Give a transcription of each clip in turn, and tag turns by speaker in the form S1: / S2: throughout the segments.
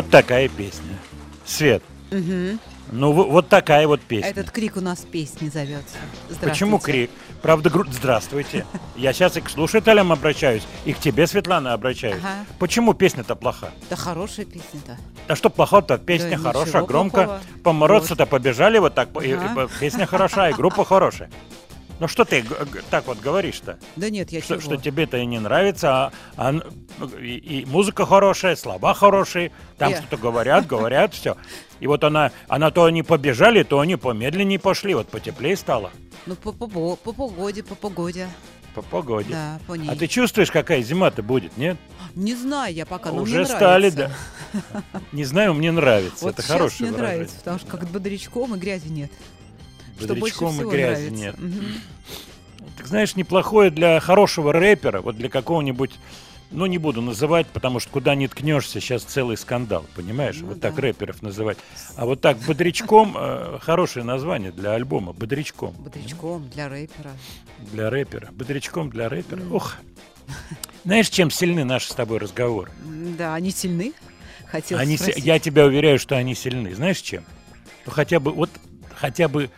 S1: Вот такая песня. Свет. Угу. Ну, вот такая вот песня.
S2: Этот крик у нас песни зовется.
S1: Почему крик? Правда, гру... здравствуйте. Я сейчас и к слушателям обращаюсь, и к тебе, Светлана, обращаюсь. Ага. Почему песня-то плоха?
S2: Да хорошая песня-то.
S1: А что плохого-то? Песня да хорошая, громко. Помороться-то вот. побежали вот так. Ага. И, и, песня хорошая, и группа хорошая. Ну что ты так вот говоришь-то?
S2: Да нет, я
S1: что,
S2: чего?
S1: Что тебе это и не нравится, а, а и, и музыка хорошая, слова хорошие, там что-то говорят, говорят, все. И вот она, она то они побежали, то они помедленнее пошли, вот потеплее стало.
S2: Ну по, по, по, по погоде, по погоде.
S1: По погоде.
S2: Да, по ней.
S1: А ты чувствуешь, какая зима-то будет, нет?
S2: Не знаю я пока, но
S1: Уже
S2: мне
S1: стали,
S2: нравится.
S1: да. Не знаю, мне нравится.
S2: Вот
S1: это хорошее
S2: мне
S1: выражение.
S2: нравится, потому что как бодрячком и грязи нет.
S1: Бодрячком и грязи
S2: нравится.
S1: нет.
S2: Мгм.
S1: Так знаешь, неплохое для хорошего рэпера, вот для какого-нибудь, ну не буду называть, потому что куда ни ткнешься, сейчас целый скандал, понимаешь?
S2: Ну
S1: вот
S2: да.
S1: так рэперов называть. А вот так бодрячком э, хорошее название для альбома. Бодрячком.
S2: Бодрячком для рэпера.
S1: Для рэпера. Бодрячком для рэпера. Ох. Знаешь, чем сильны наши с тобой разговоры?
S2: Да, они сильны. Хотел
S1: Они, си-
S2: спросить.
S1: я тебя уверяю, что они сильны. Знаешь чем? Ну хотя бы вот хотя бы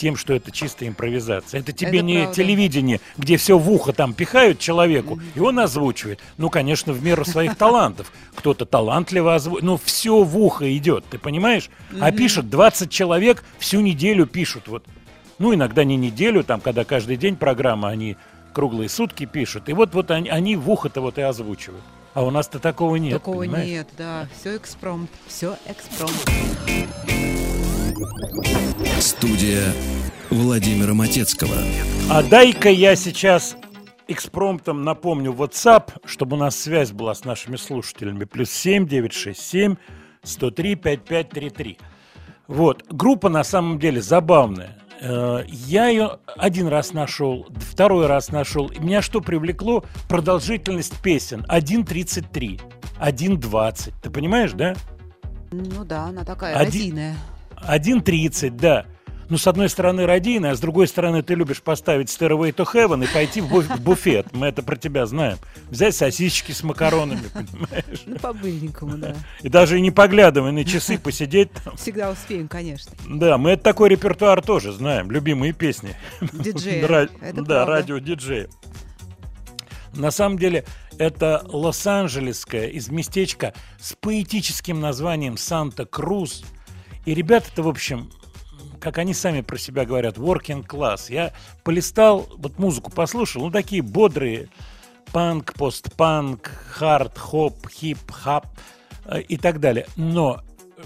S1: тем, что это чистая импровизация. Это тебе
S2: Это
S1: не
S2: правда.
S1: телевидение, где все в ухо там пихают человеку, и он озвучивает. Ну, конечно, в меру своих талантов. Кто-то талантливо озвучивает. Ну, все в ухо идет, ты понимаешь? А пишут 20 человек, всю неделю пишут. Вот. Ну, иногда не неделю, там, когда каждый день программа, они круглые сутки пишут. И вот, вот они, они в ухо-то вот и озвучивают. А у нас-то такого нет.
S2: Такого
S1: понимаешь?
S2: нет, да. Все экспромт. Все экспромт.
S3: Студия Владимира Матецкого.
S1: А дай-ка я сейчас экспромтом напомню WhatsApp, чтобы у нас связь была с нашими слушателями. Плюс 7 967 103 5533. Вот. Группа на самом деле забавная. Э, Я ее один раз нашел, второй раз нашел. И Меня что привлекло? Продолжительность песен 1.33, 1.20. Ты понимаешь, да?
S2: Ну да, она такая
S1: Один-
S2: родийная.
S1: 1.30, да. Ну, с одной стороны, родийная, а с другой стороны, ты любишь поставить Stairway to Heaven и пойти в, буф- в буфет. Мы это про тебя знаем. Взять сосисочки с макаронами, понимаешь?
S2: Ну, по-быльненькому, да.
S1: И даже не поглядывая на часы, посидеть там.
S2: Всегда успеем, конечно.
S1: Да, мы это такой репертуар тоже знаем. Любимые песни. Ра-
S2: Это
S1: да,
S2: правда.
S1: радио-диджеи. На самом деле, это Лос-Анджелесское из местечка с поэтическим названием Санта-Крус. И ребята-то, в общем, как они сами про себя говорят, working class. Я полистал, вот музыку послушал, ну, такие бодрые, панк, постпанк, хард, хоп, хип-хоп э, и так далее. Но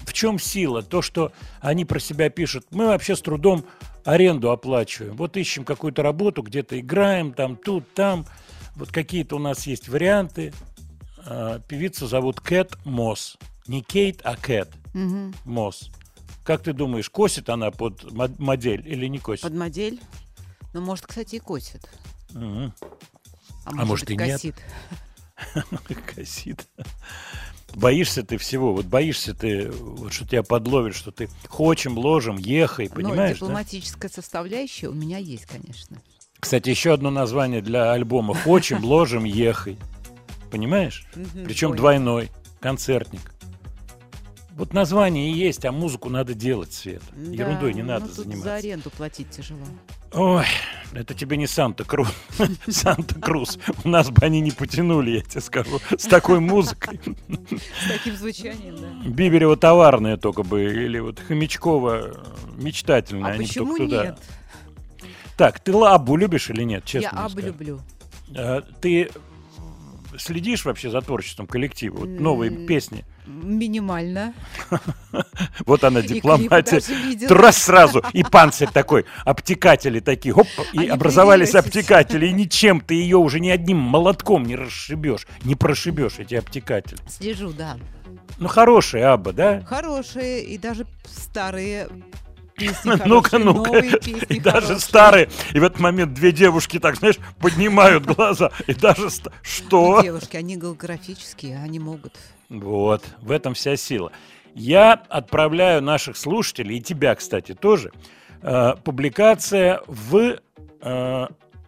S1: в чем сила? То, что они про себя пишут. Мы вообще с трудом аренду оплачиваем. Вот ищем какую-то работу, где-то играем, там, тут, там. Вот какие-то у нас есть варианты. А, Певицу зовут Кэт Мосс. Не Кейт, а Кэт
S2: Мгм.
S1: Мосс. Как ты думаешь, косит она под мо- модель или не косит?
S2: Под модель. Ну, может, кстати, и косит.
S1: Мгм.
S2: А, может,
S1: может,
S2: быть,
S1: и нет.
S2: косит.
S1: Косит. Боишься ты всего, вот боишься ты, вот что тебя подловят, что ты хочем, ложим, ехай,
S2: Но
S1: понимаешь? да?
S2: дипломатическая составляющая у меня есть, конечно.
S1: Кстати, еще одно название для альбома «Хочем, ложим, ехай». Понимаешь? Причем двойной, концертник. Вот название и есть, а музыку надо делать, Света.
S2: Да,
S1: Ерундой не
S2: ну,
S1: надо
S2: тут за
S1: заниматься.
S2: аренду платить тяжело.
S1: Ой, это тебе не Санта-Крус. Санта-Крус. У нас бы они не потянули, я тебе скажу, с такой музыкой.
S2: С таким звучанием, да.
S1: Биберева товарная только бы, или вот Хомячкова э, мечтательная,
S2: А почему нет?
S1: Так, ты Лабу любишь или нет, честно
S2: Я Абу люблю.
S1: А, Ты следишь вообще за творчеством коллектива? Вот новые песни.
S2: Минимально.
S1: Вот она, дипломатия. Раз сразу, и панцирь такой, обтекатели такие, хоп, и образовались обтекатели, и ничем ты ее уже ни одним молотком не расшибешь, не прошибешь эти обтекатели.
S2: Слежу, да.
S1: Ну, хорошие Абба, да?
S2: Хорошие и даже старые
S1: Ну-ка, ну-ка. И даже старые. И в этот момент две девушки, так знаешь, поднимают глаза. И даже... ста- Что?
S2: Девушки, они голографические, они могут.
S1: Вот, в этом вся сила. Я отправляю наших слушателей, и тебя, кстати, тоже, э, публикация в э,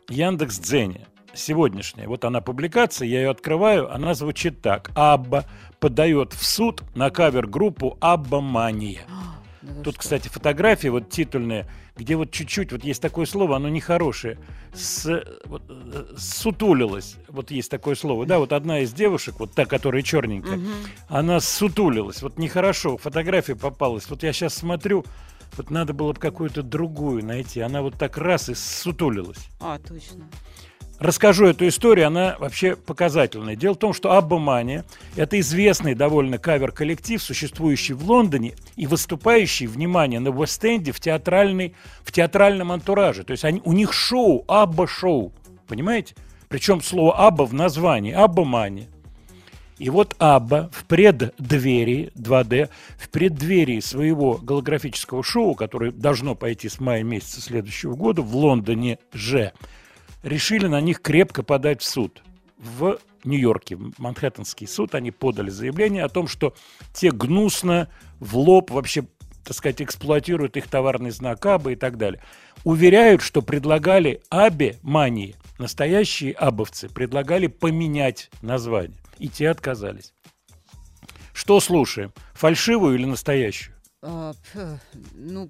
S1: Яндекс.Дзене. Сегодняшняя. Вот она публикация, я ее открываю, она звучит так. Абба подает в суд на кавер-группу Абба Мания.
S2: Да вы
S1: Тут,
S2: что?
S1: кстати, фотографии вот титульные, где вот чуть-чуть, вот есть такое слово, оно нехорошее, с, вот, э, сутулилась, вот есть такое слово, да, вот одна из девушек, вот та, которая черненькая,
S2: Мгм.
S1: она сутулилась, вот нехорошо, фотография попалась, вот я сейчас смотрю, вот надо было бы какую-то другую найти, она вот так раз и сутулилась.
S2: А, точно.
S1: Расскажу эту историю, она вообще показательная. Дело в том, что ABBA Mania – это известный довольно кавер-коллектив, существующий в Лондоне и выступающий, внимание, на Вест-Энде в, театральной, в театральном антураже. То есть они, у них шоу, ABBA-шоу, понимаете? Причем слово ABBA в названии, ABBA Mania. И вот ABBA в преддверии 2D, в преддверии своего голографического шоу, которое должно пойти с мая месяца следующего года в Лондоне же, решили на них крепко подать в суд. В Нью-Йорке, в Манхэттенский суд, они подали заявление о том, что те гнусно в лоб вообще, так сказать, эксплуатируют их товарный знак Аба и так далее. Уверяют, что предлагали Абе мании, настоящие абовцы, предлагали поменять название. И те отказались. Что слушаем? Фальшивую или настоящую?
S2: А, ну,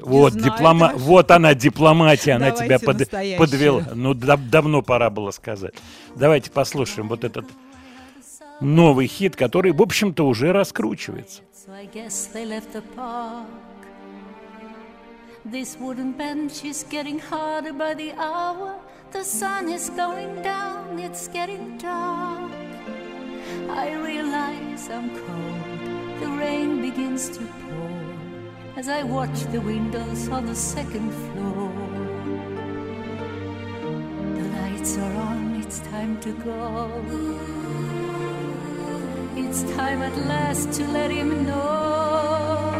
S1: Вот,
S2: знаю
S1: диплома...
S2: даже.
S1: вот она, дипломатия, она
S2: Давайте
S1: тебя под-
S2: настоящую.
S1: подвела. Ну, да- давно пора было сказать. Давайте послушаем вот этот новый хит, который, в общем-то, уже раскручивается.
S4: So. This wooden bench is getting harder by the hour. The sun is going down, it's getting dark. I realize I'm cold. The rain begins to pour as I watch the windows on the second floor. The lights are on, it's time to go. It's time at last to let him know.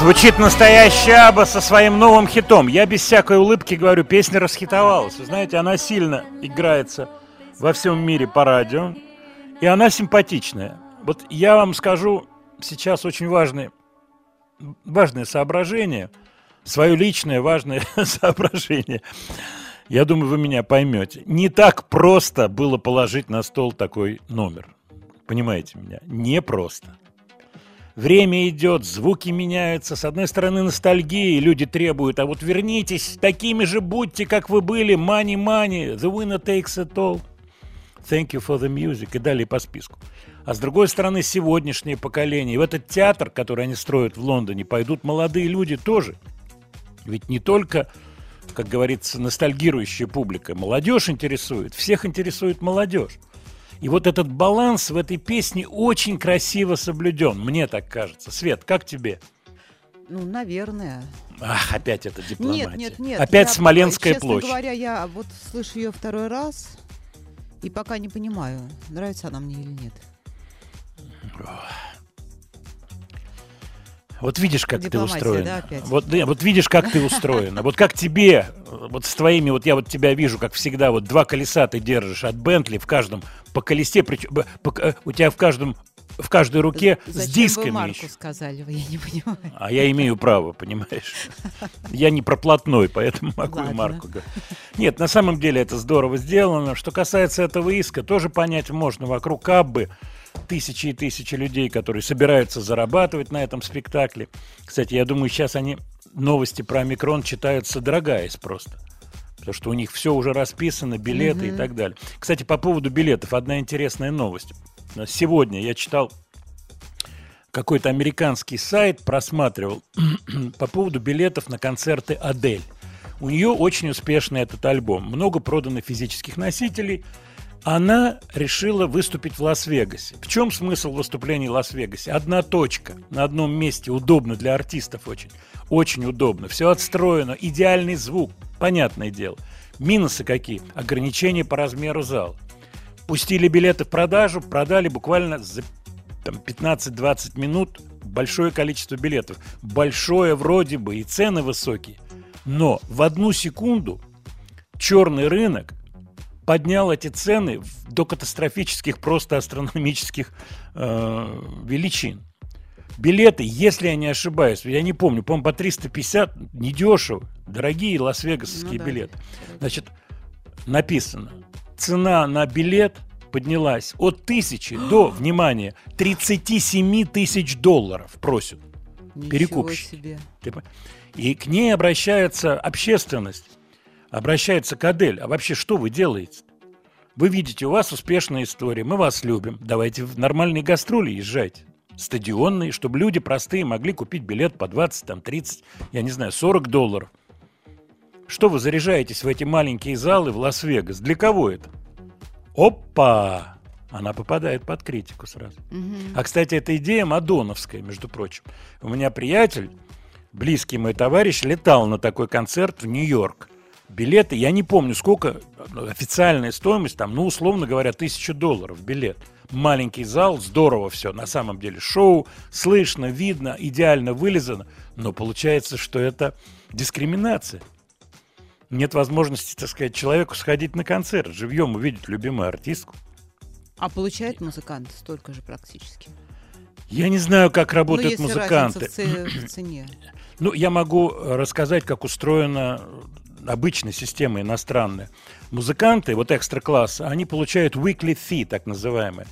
S1: Звучит настоящий Аба со своим новым хитом. Я без всякой улыбки говорю, песня расхитовалась. Вы знаете, она сильно играется во всем мире по радио. И она симпатичная. Вот я вам скажу сейчас очень важное, важное соображение, свое личное важное соображение. Я думаю, вы меня поймете. Не так просто было положить на стол такой номер. Понимаете меня? Не просто. Время идет, звуки меняются. С одной стороны, ностальгия, и люди требуют, а вот вернитесь, такими же будьте, как вы были. Money, money, the winner takes it all. Thank you for the music. И далее по списку. А с другой стороны, сегодняшнее поколение. В этот театр, который они строят в Лондоне, пойдут молодые люди тоже. Ведь не только, как говорится, ностальгирующая публика. Молодежь интересует. Всех интересует молодежь. И вот этот баланс в этой песне очень красиво соблюден, мне так кажется. Свет, как тебе?
S2: Ну, наверное.
S1: Ах, опять это дипломатия.
S2: Нет, нет, нет.
S1: Опять
S2: я,
S1: Смоленская
S2: честно
S1: площадь.
S2: говоря, я вот слышу ее второй раз и пока не понимаю, нравится она мне или нет.
S1: Вот видишь, как ты устроен.
S2: да, опять?
S1: Вот, да, вот видишь, как ты устроена. Вот как тебе, вот с твоими, вот я вот тебя вижу, как всегда, вот два колеса ты держишь от Бентли в каждом по колесе, причем, по- э, у тебя в каждом в каждой руке с
S2: Зачем
S1: дисками
S2: вы Марку
S1: еще.
S2: сказали, я не понимаю.
S1: А я имею право, понимаешь? Я не проплатной, поэтому могу и
S2: Ладно.
S1: Марку говорить. Нет, на самом деле это здорово сделано. Что касается этого иска, тоже понять можно. Вокруг Аббы тысячи и тысячи людей, которые собираются зарабатывать на этом спектакле. Кстати, я думаю, сейчас они новости про омикрон читают содрогаясь просто. Потому что у них все уже расписано, билеты и так далее. Кстати, по поводу билетов, одна интересная новость. Сегодня я читал какой-то американский сайт просматривал по поводу билетов на концерты Адель. У нее очень успешный этот альбом. Много продано физических носителей. Она решила выступить в Лас-Вегасе. В чем смысл выступления в Лас-Вегасе? Одна точка на одном месте. Удобно для артистов очень. Очень удобно. Все отстроено. Идеальный звук. Понятное дело. Минусы какие? Ограничения по размеру зала. Пустили билеты в продажу, продали буквально за там, 15-20 минут большое количество билетов. Большое вроде бы и цены высокие. Но в одну секунду черный рынок поднял эти цены до катастрофических, просто астрономических э, величин. Билеты, если я не ошибаюсь, я не помню, по-моему, по 350, недешево, дорогие лас-вегасские
S2: Ну да.
S1: билеты. Значит, написано, цена на билет поднялась от тысячи до, внимание, 37 тысяч долларов просят.
S2: Ничего
S1: Перекупщики.
S2: себе.
S1: И к ней обращается общественность, обращается к Адель. А вообще, что вы делаете? Вы видите, у вас успешная история, мы вас любим. Давайте в нормальные гастроли езжайте. Стадионные, чтобы люди простые могли купить билет по 20, там, 30, я не знаю, 40 долларов. Что вы заряжаетесь в эти маленькие залы в Лас-Вегас? Для кого это? Опа! Она попадает под критику сразу. А, кстати, эта идея мадоновская, между прочим. У меня приятель, близкий мой товарищ, летал на такой концерт в Нью-Йорк. Билеты, я не помню, сколько, ну, официальная стоимость, там, ну, условно говоря, тысячу долларов билет. Маленький зал, здорово все, на самом деле. Шоу слышно, видно, идеально вылезано, но получается, что это дискриминация. Нет возможности, так сказать, человеку сходить на концерт, живьем увидеть любимую артистку.
S2: А получает музыкант столько же практически.
S1: Я не знаю, как работают
S2: ну,
S1: музыканты.
S2: в, це- в цене.
S1: Ну, я могу рассказать, как устроена обычная система иностранная. Музыканты, вот экстра-класса, они получают weekly fee, так называемое.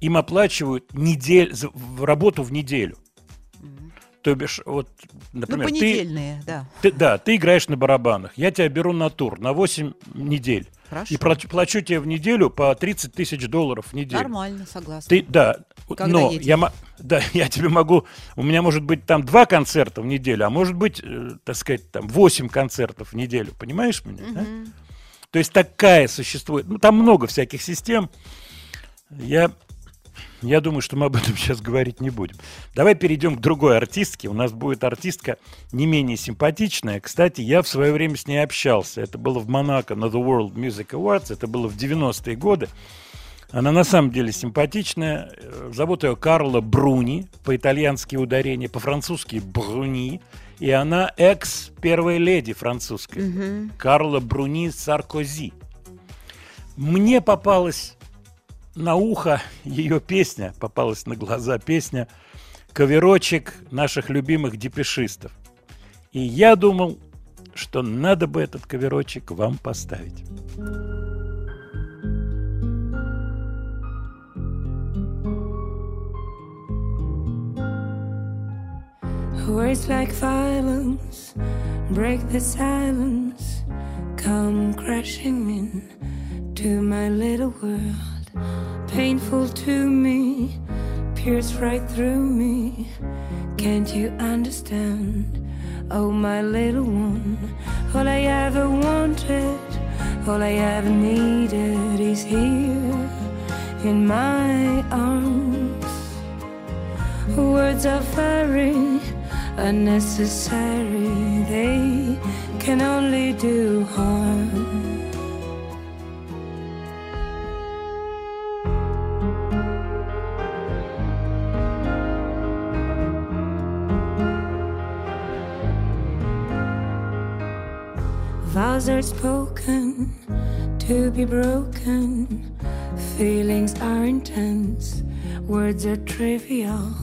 S1: Им оплачивают недель, работу в неделю. То бишь, вот,
S2: Ну,
S1: например, ты,
S2: понедельные, да.
S1: ты- да, ты играешь на барабанах, я тебя беру на тур на 8 недель.
S2: Хорошо.
S1: И плачу, плачу тебе в неделю по 30 тысяч долларов в неделю.
S2: Нормально, согласна.
S1: Ты, да,
S2: Когда
S1: но
S2: едем?
S1: я, да, я тебе могу, у меня может быть там два концерта в неделю, а может быть, э, так сказать, там 8 концертов в неделю, понимаешь меня? да? То есть такая существует, ну там много всяких систем. Я, я думаю, что мы об этом сейчас говорить не будем. Давай перейдем к другой артистке. У нас будет артистка не менее симпатичная. Кстати, я в свое время с ней общался. Это было в Монако на The World Music Awards. Это было в 90-е годы. Она на самом деле симпатичная. Э, Зовут ее Карла Бруни, по-итальянски ударение, по-французски Бруни. И она экс первой леди французской. Карла Бруни Саркози. Мне попалась на ухо ее песня, попалась на глаза песня «Коверочек наших любимых депешистов». И я думал, что надо бы этот коверочек вам поставить.
S5: Words like violence break the silence, come crashing in to my little world. Painful to me, pierce right through me. Can't you understand? Oh, my little one, all I ever wanted, all I ever needed is here in my arms. Words are very unnecessary, they can only do harm. Are spoken to be broken. Feelings are intense, words are trivial.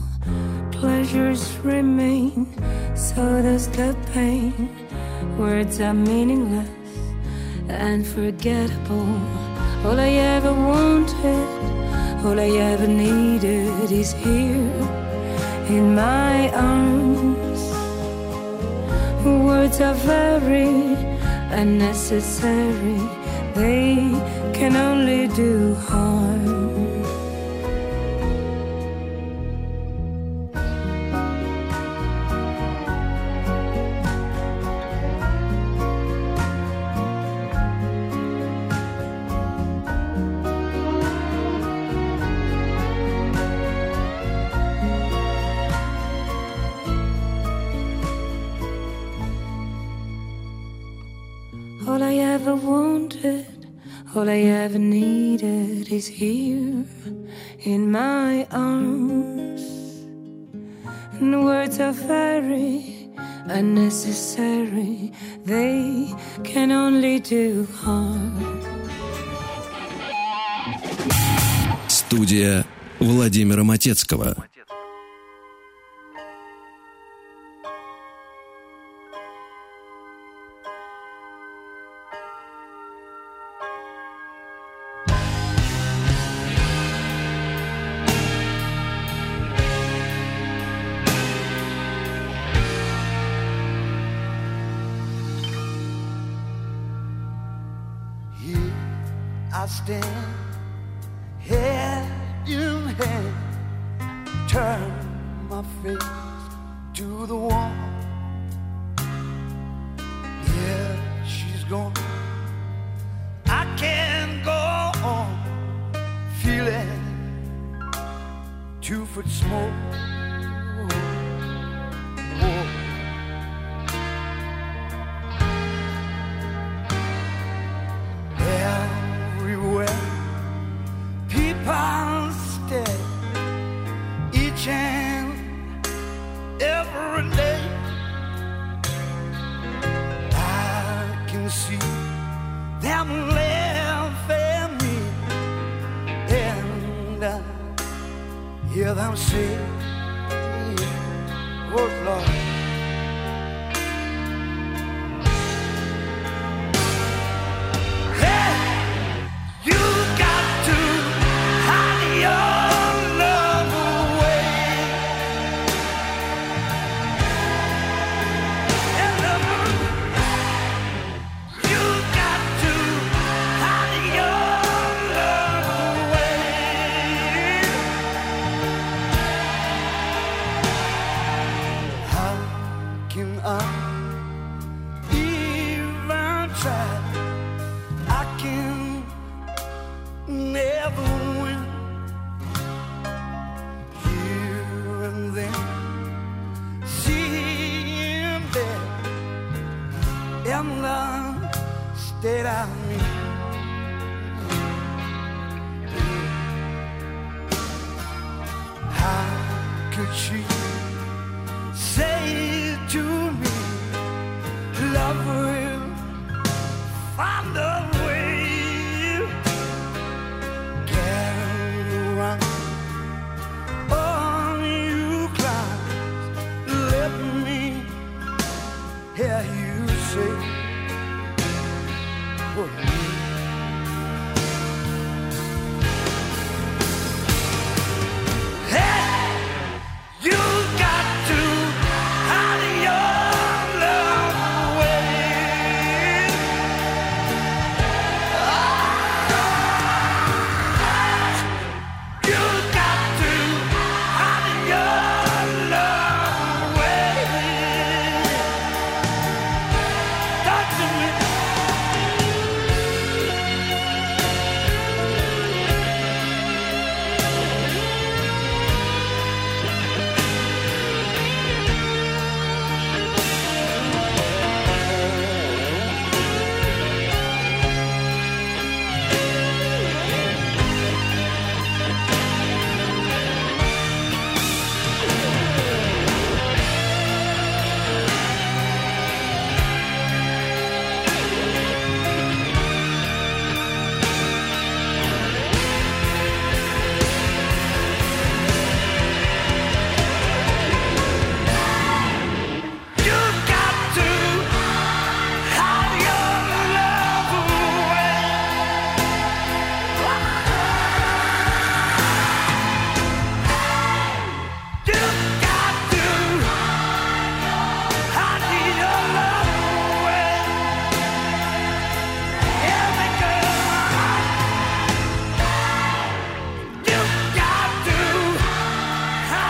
S5: Pleasures remain, so does the pain. Words are meaningless and forgettable. All I ever wanted, all I ever needed is here in my arms. Words are very unnecessary, they can only do harm. All I ever wanted, all I ever needed is here in my arms. And words are very unnecessary, they can only do harm.
S6: Студия Владимира Матецкого.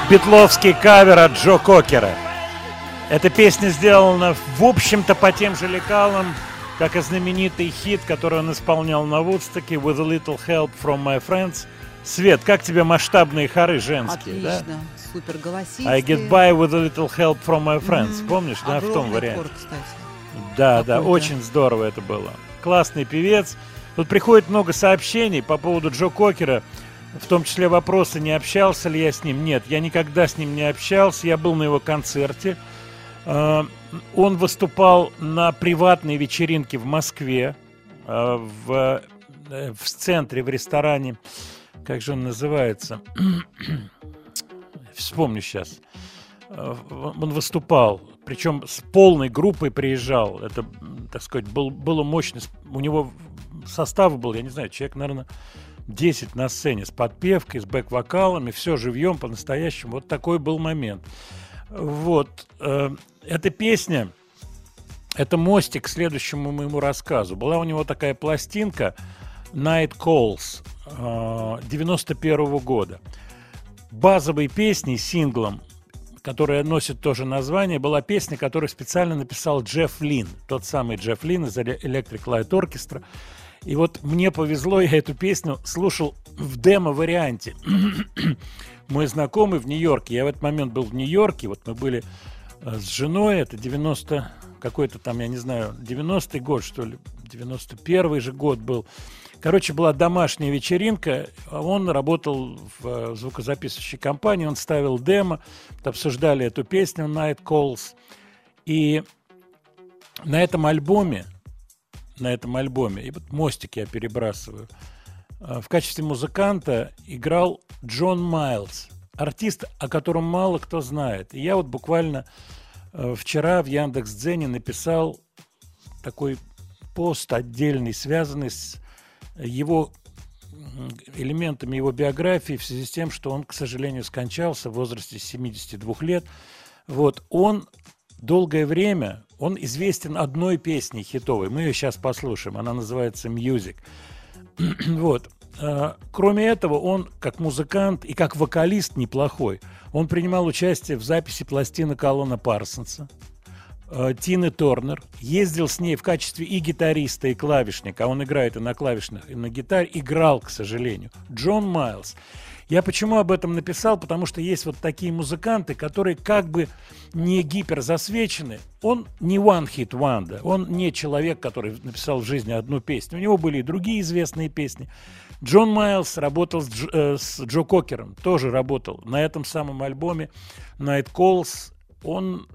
S7: Hide
S1: Петловский кавер от Джо Кокера. Эта песня сделана, в общем-то, по тем же лекалам, как и знаменитый хит, который он исполнял на Вудстоке «With a little help from my friends». Свет, как тебе масштабные хоры женские, да?
S2: Отлично. Супер голосистые.
S1: I get by with a little help from my friends.
S2: Мгм.
S1: Помнишь, да, в том варианте?
S2: хор, кстати.
S1: Да, да, очень здорово это было. Классный певец. Тут приходит много сообщений по поводу Джо Кокера, в том числе вопросы, не общался ли я с ним. Нет, я никогда с ним не общался, я был на его концерте. Э, Он выступал на приватной вечеринке в Москве, э, в, э, в центре, в ресторане, как же он называется, вспомню сейчас. Он выступал, причем с полной группой приезжал. Это, так сказать, был, было мощно. У него состав был, я не знаю, человек, наверное, 10 на сцене с подпевкой, с бэк-вокалами, все живьем, по-настоящему. Вот такой был момент. Вот. э, Эта песня, это мостик к следующему моему рассказу. Была у него такая пластинка Night Calls э, 91 года. Базовой песней, синглом, которая носит тоже название, была песня, которую специально написал Джефф Лин, тот самый Джефф Лин из Electric Light Orchestra. И вот мне повезло, я эту песню слушал в демо-варианте. Мой знакомый в Нью-Йорке, я в этот момент был в Нью-Йорке, вот мы были э, с женой, это 90 какой-то там, я не знаю, 90-й год, что ли, 91-й же год был. Короче, была домашняя вечеринка, а он работал в э, звукозаписывающей компании, он ставил демо, обсуждали эту песню Night Calls. И на этом альбоме, на этом альбоме, и вот мостик я перебрасываю, э, в качестве музыканта играл Джон Майлз, артист, о котором мало кто знает. И я вот буквально э, вчера в Яндекс.Дзене написал такой пост отдельный, связанный с его элементами его биографии в связи с тем, что он, к сожалению, скончался в возрасте 72 лет. Вот, он долгое время, он известен одной песней хитовой. Мы ее сейчас послушаем. Она называется «Music». вот. А, Кроме этого, он как музыкант и как вокалист неплохой. Он принимал участие в записи пластинок Алана Парсонса, э, Тины Торнер, ездил с ней в качестве и гитариста, и клавишника, а он играет и на клавишных, и на гитаре, играл, к сожалению, Джон Майлз. Я почему об этом написал? Потому что есть вот такие музыканты, которые как бы не гиперзасвечены. Он не one hit wonder, он не человек, который написал в жизни одну песню. У него были и другие известные песни. Джон Майлз работал с, Дж- э, с Джо Кокером, тоже работал на этом самом альбоме Night Calls. Он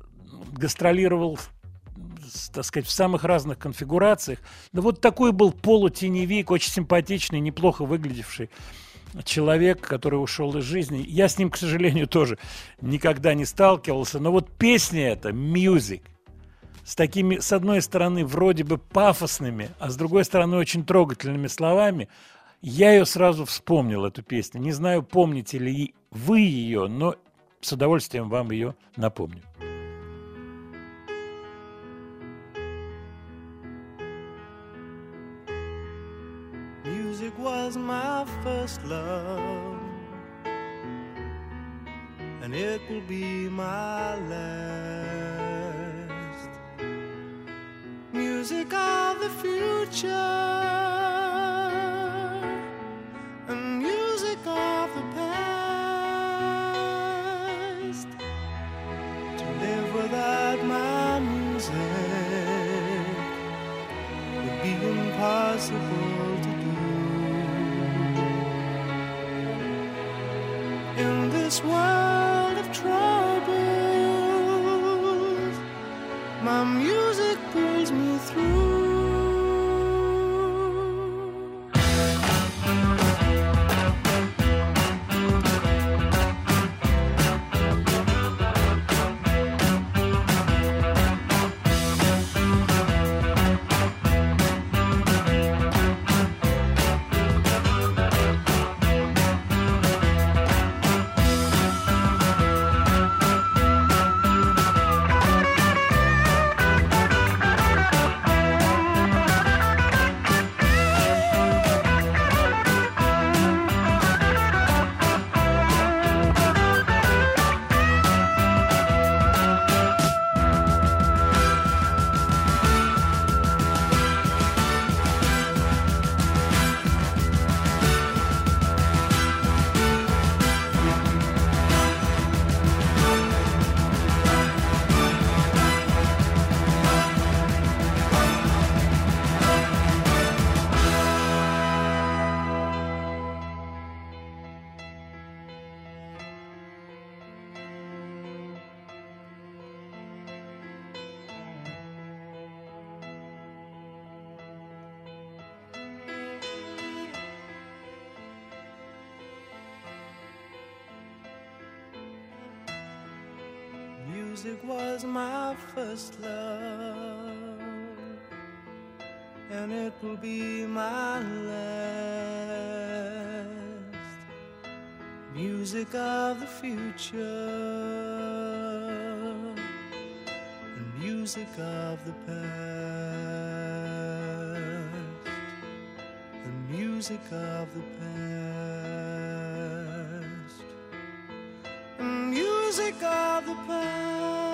S1: гастролировал так сказать, в самых разных конфигурациях. Да вот такой был полутеневик, очень симпатичный, неплохо выглядевший человек, который ушел из жизни. Я с ним, к сожалению, тоже никогда не сталкивался. Но вот песня эта, music, с такими, с одной стороны, вроде бы пафосными, а с другой стороны, очень трогательными словами, я ее сразу вспомнил, эту песню. Не знаю, помните ли вы ее, но с удовольствием вам ее напомню.
S8: Was my first love, and it will be my last. Music of the future, and music of the past. To live without my music would be impossible In this world of troubles, my music pulls me through. First love, and it will be my last. Music of the future, and music of the past, and music of the past music of the past.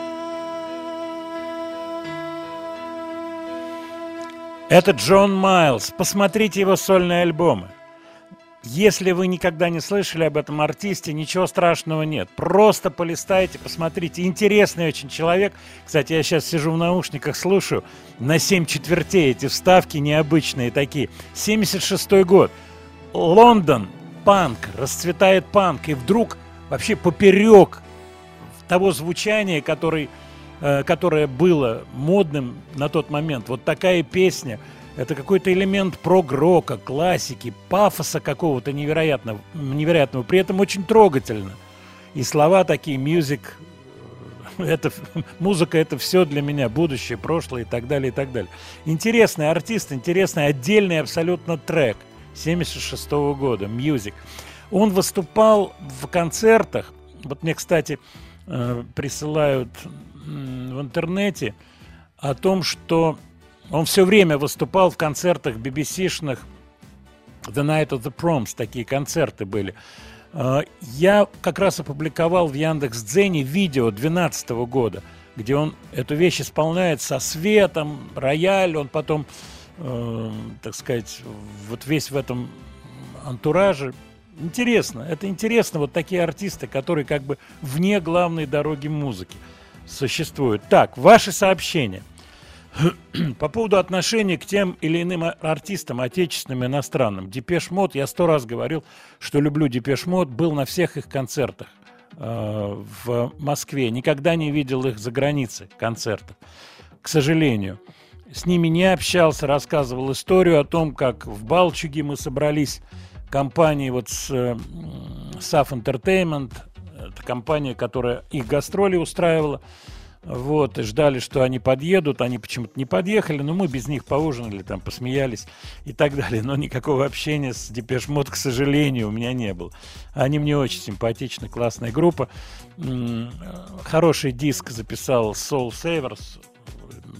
S1: Это Джон Майлз. Посмотрите его сольные альбомы. Если вы никогда не слышали об этом артисте, ничего страшного нет. Просто полистайте, посмотрите. Интересный очень человек. Кстати, я сейчас сижу в наушниках, слушаю. На 7 четвертей эти вставки необычные такие. 76 год. Лондон, панк, расцветает панк. И вдруг вообще поперек того звучания, который, которое было модным на тот момент. Вот такая песня. Это какой-то элемент прог-рока, классики, пафоса какого-то невероятного, невероятного. При этом очень трогательно. И слова такие, мюзик, это, музыка это все для меня, будущее, прошлое и так далее, и так далее. Интересный артист, интересный отдельный абсолютно трек 76 года, мьюзик. Он выступал в концертах, вот мне, кстати, э, присылают в интернете о том, что он все время выступал в концертах BBC-шных The Night of the Proms, такие концерты были. Э, Я как раз опубликовал в Яндекс Дзене видео 2012 года, где он эту вещь исполняет со светом, рояль, он потом, э, так сказать, вот весь в этом антураже Интересно, это интересно, вот такие артисты, которые как бы вне главной дороги музыки существуют. Так, ваши сообщения. По поводу отношения к тем или иным а- артистам, отечественным и иностранным. Depeche Mode, я сто раз говорил, что люблю Depeche Mode, был на всех их концертах э, в Москве. Никогда не видел их за границей концертов, к сожалению. С ними не общался, рассказывал историю о том, как в Балчуге мы собрались компанией вот с э, SAV Entertainment, компания, которая их гастроли устраивала. Вот, и ждали, что они подъедут, они почему-то не подъехали, но мы без них поужинали, там, посмеялись и так далее. Но никакого общения с Depeche Mode, к сожалению, у меня не было. Они мне очень симпатичны, классная группа. Хороший диск записал Soul Savers,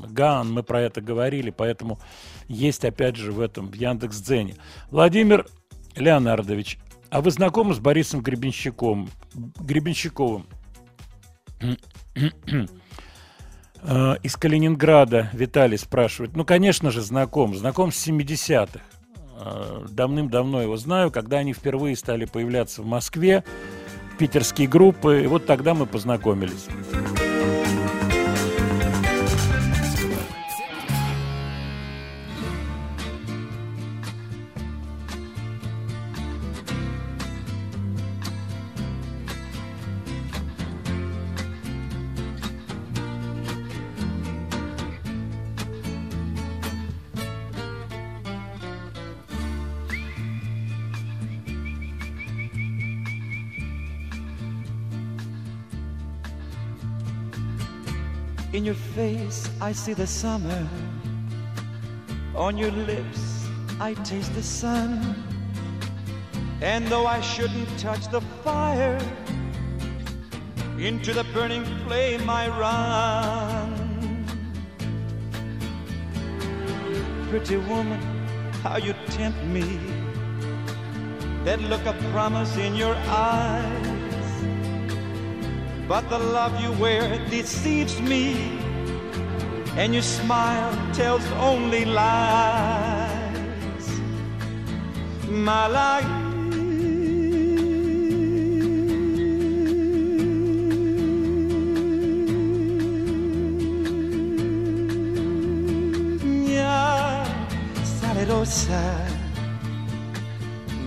S1: Ган, мы про это говорили, поэтому есть, опять же, в этом, в Яндекс.Дзене. Владимир Леонардович, а вы знакомы с Борисом Гребенщиком, Гребенщиковым? Э, Из Калининграда Виталий спрашивает. Ну, конечно же, знаком. Знаком с 70-х. Э, Давным-давно его знаю, когда они впервые стали появляться в Москве, питерские группы. И вот тогда мы познакомились.
S9: Your face, I see the summer. On your lips, I taste the sun. And though I shouldn't touch the fire, into the burning flame I run. Pretty woman, how you tempt me. That look of promise in your eyes. But the love you wear deceives me, and your smile tells only lies. My life.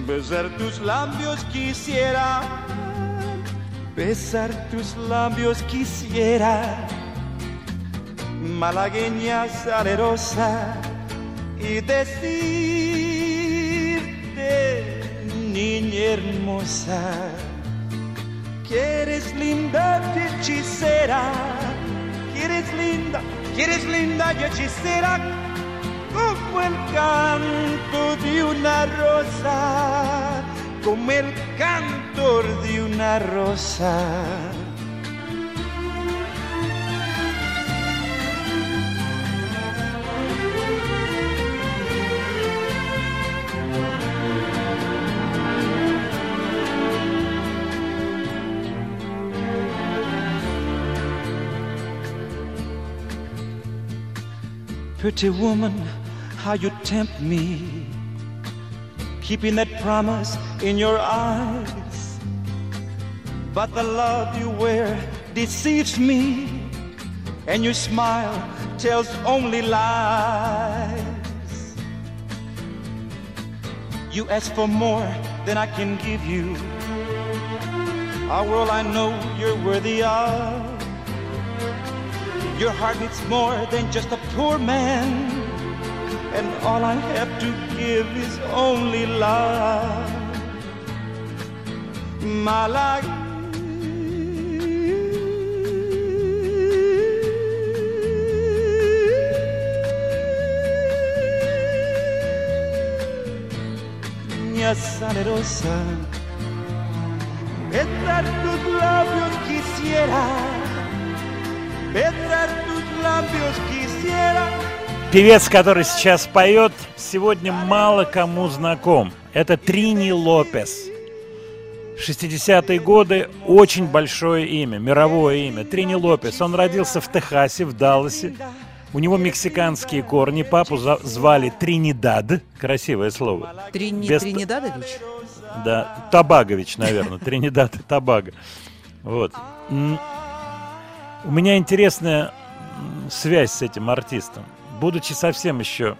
S9: Besar tus labios quisiera besar tus labios quisiera, malagueña salerosa, y decirte, niña hermosa, que eres linda y hechicera, que eres linda, que eres linda y hechicera, como el canto de una rosa como el de una rosa. Pretty woman, how you tempt me keeping that promise in your eyes. But the love you wear deceives me, and your smile tells only lies. You ask for more than I can give you. A world I know you're worthy of. Your heart needs more than just a poor man and all I have to give is only love. My life. Niña salerosa, besar tus labios quisiera, besar tus labios quisiera.
S1: Певец, который сейчас поет, сегодня мало кому знаком. Это Трини Лопес. 60-е годы очень большое имя, мировое имя. Трини Лопес. Он родился в Техасе, в Далласе. У него мексиканские корни. Папу звали Тринидад. Красивое слово.
S2: Трини
S1: Без-
S2: Тринидадович?
S1: Да, Табагович, наверное, Тринидад и Табаго. Вот. У меня интересная связь с этим артистом. Будучи совсем еще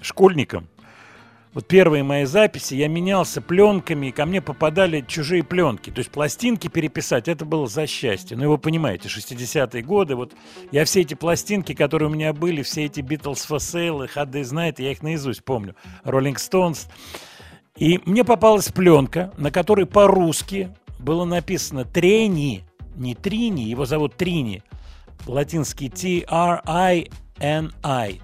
S1: школьником, вот первые мои записи, я менялся пленками, и ко мне попадали чужие пленки. То есть пластинки переписать, это было за счастье. Ну, и вы понимаете, 60-е годы, вот я все эти пластинки, которые у меня были, все эти Beatles for Sale, Day's Night, я их наизусть помню. Rolling Stones. И мне попалась пленка, на которой по-русски было написано «Трени», не «Трини», его зовут Трини, латинский T-R-I-N-I,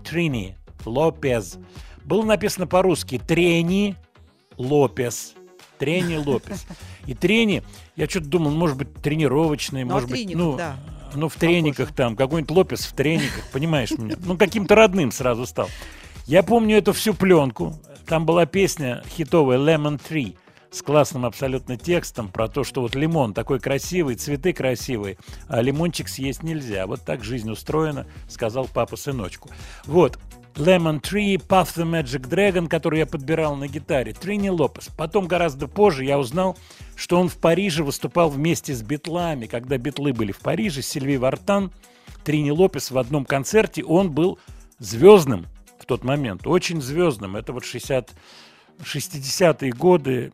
S1: Трини, Лопез. Было написано по-русски «Трени Лопес». Трени Лопес. И трени, я что-то думал, может быть, тренировочные,
S2: Ну, а
S1: может
S2: в
S1: быть, ну,
S2: да.
S1: ну, в трениках там, какой-нибудь Лопес в трениках, понимаешь меня? Ну, каким-то родным сразу стал. Я помню эту всю пленку. Там была песня хитовая «Lemon Tree» с классным абсолютно текстом про то, что вот лимон такой красивый, цветы красивые, а лимончик съесть нельзя. Вот так жизнь устроена, сказал папа сыночку. Вот. Lemon Tree, Puff the Magic Dragon, который я подбирал на гитаре, Трини Лопес. Потом, гораздо позже, я узнал, что он в Париже выступал вместе с Битлами. Когда Битлы были в Париже, Сильви Вартан, Трини Лопес в одном концерте, он был звездным в тот момент, очень звездным. Это вот 60, 60-е годы,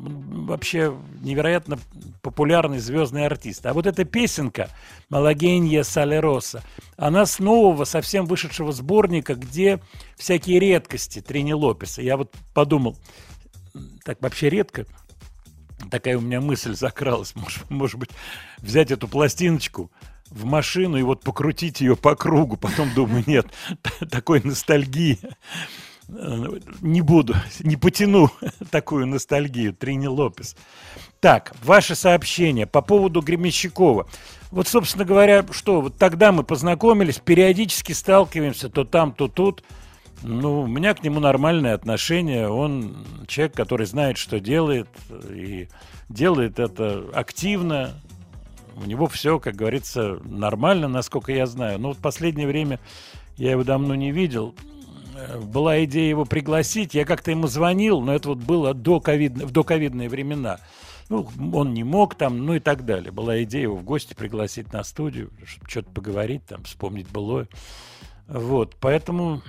S1: вообще невероятно популярный звездный артист. А вот эта песенка «Малагенья Салероса», она с нового, совсем вышедшего сборника, где всякие редкости Трини Лопеса. Я вот подумал, так вообще редко, такая у меня мысль закралась, может, может быть, взять эту пластиночку в машину и вот покрутить ее по кругу. Потом думаю, нет, такой ностальгии не буду, не потяну такую ностальгию. Трини Лопес. Так, ваше сообщение по поводу Гремещикова. Вот, собственно говоря, что, вот тогда мы познакомились, периодически сталкиваемся то там, то тут. Ну, у меня к нему нормальное отношение. Он человек, который знает, что делает, и делает это активно. У него все, как говорится, нормально, насколько я знаю. Но вот в последнее время я его давно не видел. Была идея его пригласить. Я как-то ему звонил, но это вот было до ковид, в доковидные времена. Ну, он не мог там, ну и так далее. Была идея его в гости пригласить на студию, чтобы что-то поговорить, там, вспомнить былое. Вот, поэтому,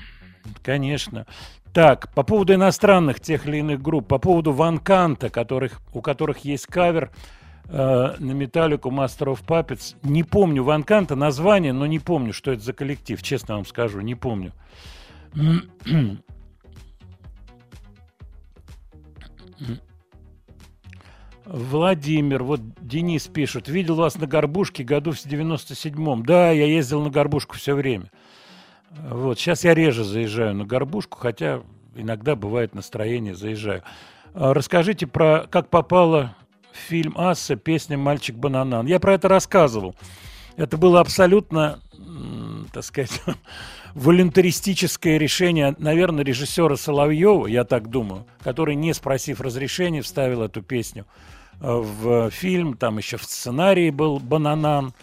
S1: конечно. Так, по поводу иностранных тех или иных групп, по поводу Ван Канта, которых, у которых есть кавер э, на Металлику Master of Puppets. Не помню Ван Канта название, но не помню, что это за коллектив, честно вам скажу, не помню. Владимир, вот Денис пишет, видел вас на Горбушке году в 97-м. Да, я ездил на Горбушку все время. Вот, сейчас я реже заезжаю на Горбушку, хотя иногда бывает настроение, заезжаю. А Расскажите про, как попала в фильм «Асса» песня «Мальчик Бананан». Я про это рассказывал. Это было абсолютно, так сказать, волюнтаристическое решение, наверное, режиссера Соловьева, я так думаю, который, не спросив разрешения, вставил эту песню э, в фильм. Там еще в сценарии был «Бананан».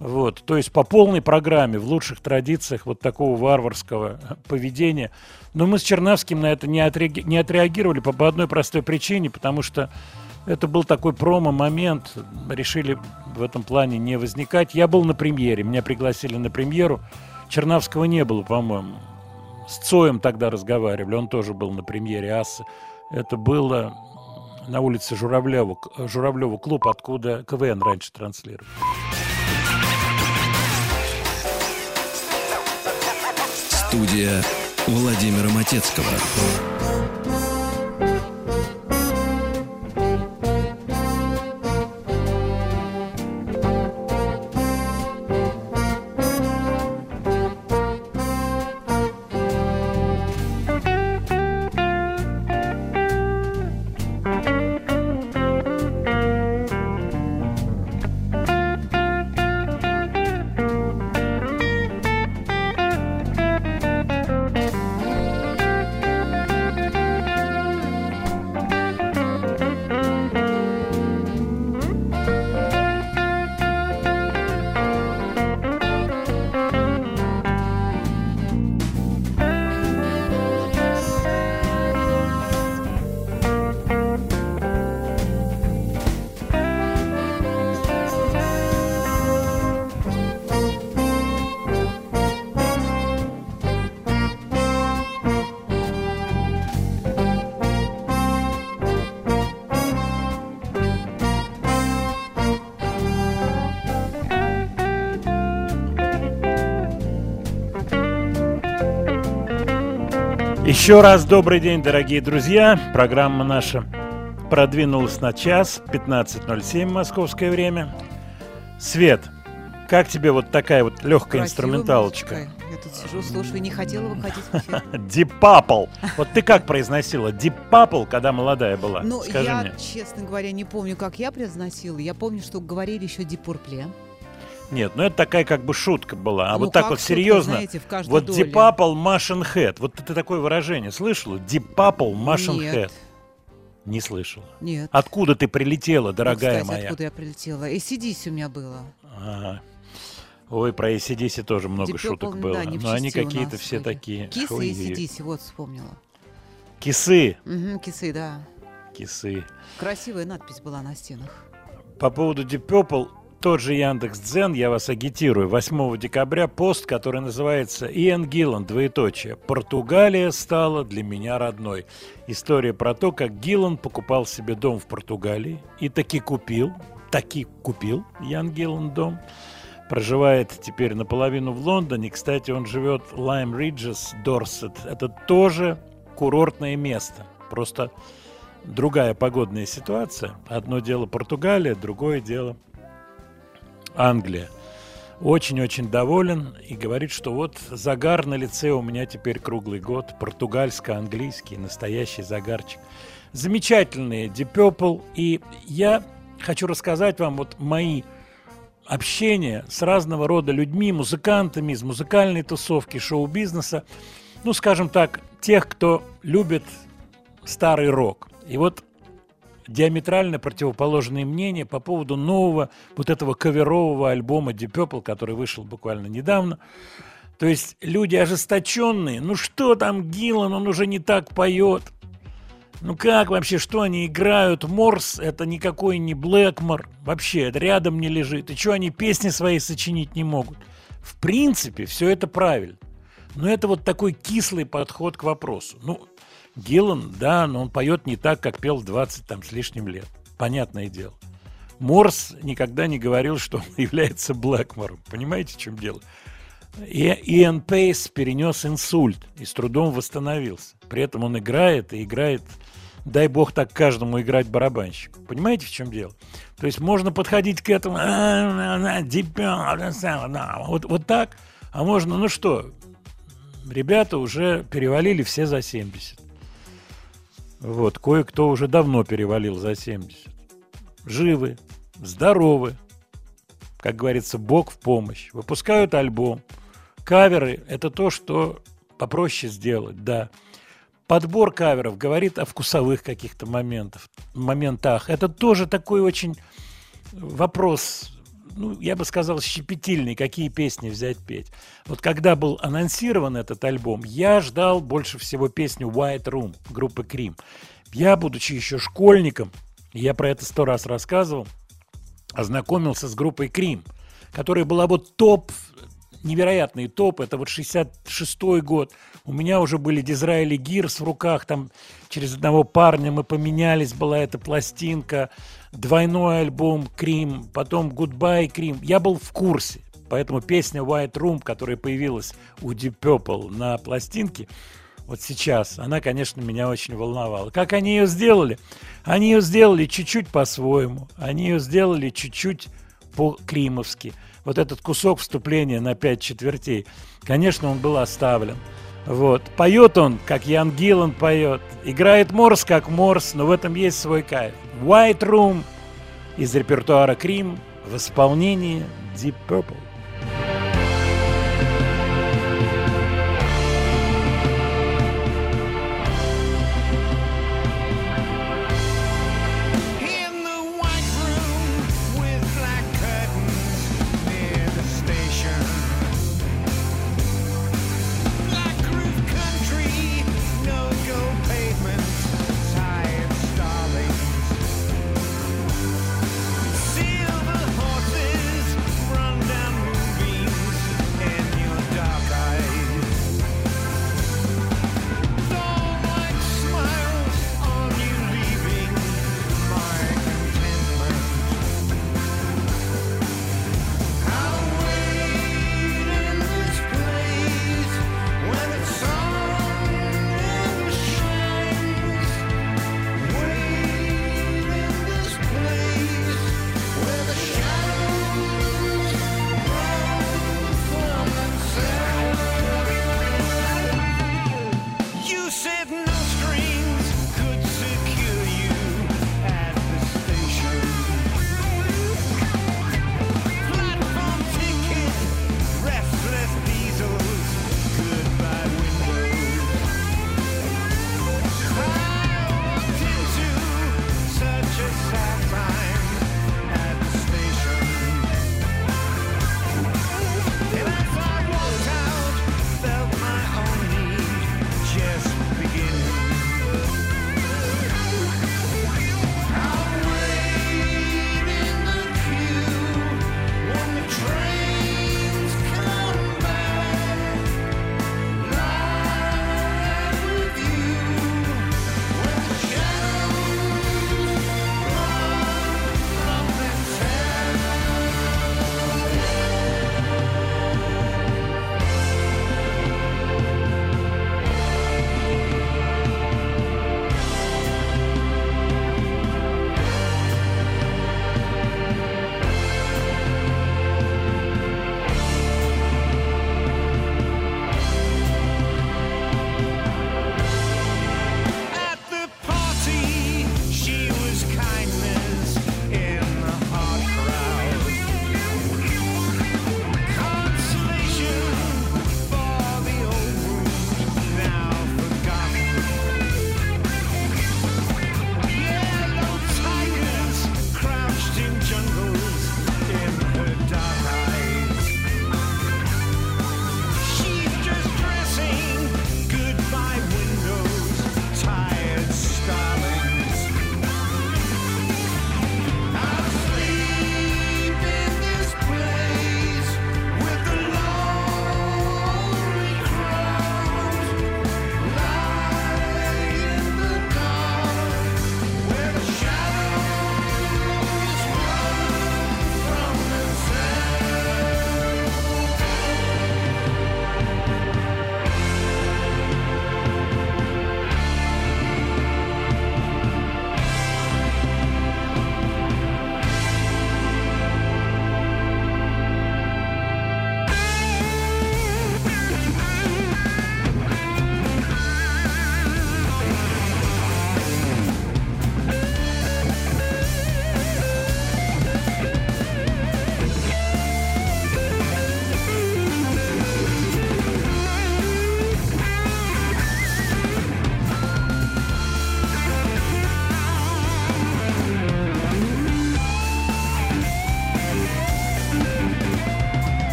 S1: Вот, то есть по полной программе, в лучших традициях вот такого варварского поведения. Но мы с Чернавским на это не, отреаги- не отреагировали по, по одной простой причине, потому что это был такой промо-момент, решили в этом плане не возникать. Я был на премьере, меня пригласили на премьеру. Чернавского не было, по-моему. С Цоем тогда разговаривали, он тоже был на премьере Асы. Это было на улице Журавлева, Журавлева клуб, откуда КВН раньше транслировали.
S6: Студия Владимира Матецкого.
S1: Еще раз добрый день, дорогие друзья. Программа наша продвинулась на час, 15.07 московское время. Свет, как тебе вот такая вот легкая
S2: Красивая
S1: инструменталочка?
S2: музычка. Я тут сижу, слушаю, не хотела выходить в эфир.
S1: Purple. Вот ты как произносила Purple, когда молодая была?
S2: Ну,
S1: Скажи
S2: я,
S1: мне.
S2: честно говоря, не помню, как я произносила. Я помню, что говорили еще Дипурпле.
S1: Нет, ну это такая как бы шутка была. А
S2: Ну,
S1: вот так вот
S2: шутка,
S1: серьезно.
S2: знаете,
S1: Вот
S2: доле.
S1: Deep Purple Machine Head. Вот ты такое выражение слышала? Deep Purple Machine
S2: Нет.
S1: Head. Не слышала.
S2: Нет.
S1: Откуда ты прилетела, дорогая
S2: кстати,
S1: моя?
S2: откуда я прилетела. ACDC у меня было.
S1: Ага. Ой, про ACDC тоже много
S2: Deep
S1: шуток
S2: Purple,
S1: было.
S2: да,
S1: Но они
S2: чести у
S1: какие-то все
S2: были.
S1: такие.
S2: Кисы и
S1: Ой,
S2: ACDC, вот вспомнила.
S1: Кисы.
S2: Угу, кисы, да.
S1: Кисы.
S2: Красивая надпись была на стенах.
S1: По поводу Deep Purple, тот же Яндекс Дзен, я вас агитирую, 8 декабря пост, который называется «Иэн Гиллан, двоеточие. Португалия стала для меня родной». История про то, как Гиллан покупал себе дом в Португалии и таки купил, таки купил Ян Гиллан дом. Проживает теперь наполовину в Лондоне. Кстати, он живет Лайм Риджес, Дорсет. Это тоже курортное место. Просто другая погодная ситуация. Одно дело Португалия, другое дело Англия. Очень-очень доволен и говорит, что вот загар на лице у меня теперь круглый год. Португальско-английский, настоящий загарчик. Замечательные Deep Purple. И я хочу рассказать вам вот мои общения с разного рода людьми, музыкантами из музыкальной тусовки, шоу-бизнеса. Ну, скажем так, тех, кто любит старый рок. И вот диаметрально противоположные мнения по поводу нового вот этого каверового альбома Deep Purple, который вышел буквально недавно. То есть люди ожесточенные. Ну что там Гиллан, он уже не так поет. Ну как вообще, что они играют? Морс это никакой не Блэкмор. Вообще, это рядом не лежит. И что они песни свои сочинить не могут? В принципе, все это правильно. Но это вот такой кислый подход к вопросу. Ну, Гиллан, да, но он поет не так, как пел в 20 там с лишним лет. Понятное дело. Морс никогда не говорил, что он является Блэкмором. Понимаете, в чем дело? И Иэн Пейс перенес инсульт и с трудом восстановился. При этом он играет и играет, дай бог так каждому играть барабанщику. Понимаете, в чем дело? То есть можно подходить к этому, «А, на, на, Deep Purple, на». вот, вот так, а можно, ну что, ребята уже перевалили все за 70. Вот, кое-кто уже давно перевалил за 70. Живы, здоровы, как говорится, Бог в помощь. Выпускают альбом. Каверы – это то, что попроще сделать, да. Подбор каверов говорит о вкусовых каких-то моментах, моментах. Это тоже такой очень вопрос, ну, я бы сказал, щепетильный, какие песни взять петь. Вот когда был анонсирован этот альбом, я ждал больше всего песню White Room группы Cream. Я, будучи еще школьником, я про это сто раз рассказывал, ознакомился с группой Cream, которая была вот топ, невероятный топ, это вот 66-й год. У меня уже были Дизраэли Гирс в руках, там через одного парня мы поменялись, была эта пластинка, двойной альбом Cream, потом Goodbye Cream. Я был в курсе, поэтому песня White Room, которая появилась у Deep Purple на пластинке, вот сейчас, она, конечно, меня очень волновала. Как они ее сделали? Они ее сделали чуть-чуть по-своему. Они ее сделали чуть-чуть по-кримовски. Вот этот кусок вступления на пять четвертей, конечно, он был оставлен. Вот. Поет он, как Ян Гиллан поет. Играет Морс, как Морс, но в этом есть свой кайф. White Room из репертуара Крим в исполнении Deep Purple.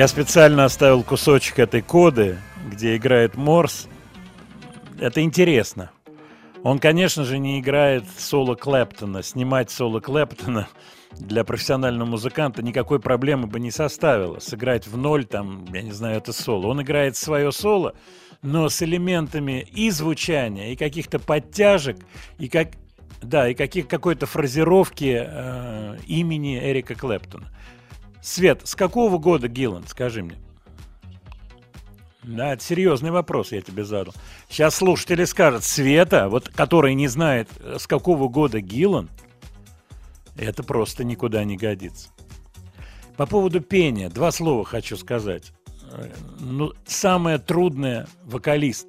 S1: Я специально оставил кусочек этой коды, где играет Морс. Это интересно. Он, конечно же, не играет соло Клэптона. Снимать соло Клэптона для профессионального музыканта никакой проблемы бы не составило. Сыграть в ноль, там, я не знаю, это соло. Он играет свое соло, но с элементами и звучания, и каких-то подтяжек, и как, да, и каких, какой-то фразировки э, имени Эрика Клэптона. Свет, с какого года Гиллан, скажи мне? Да, это серьезный вопрос я тебе задал. Сейчас слушатели скажут, Света, вот, который не знает, э, с какого года Гиллан, это просто никуда не годится. По поводу пения, два слова хочу сказать. Э, Ну, самое трудное вокалист,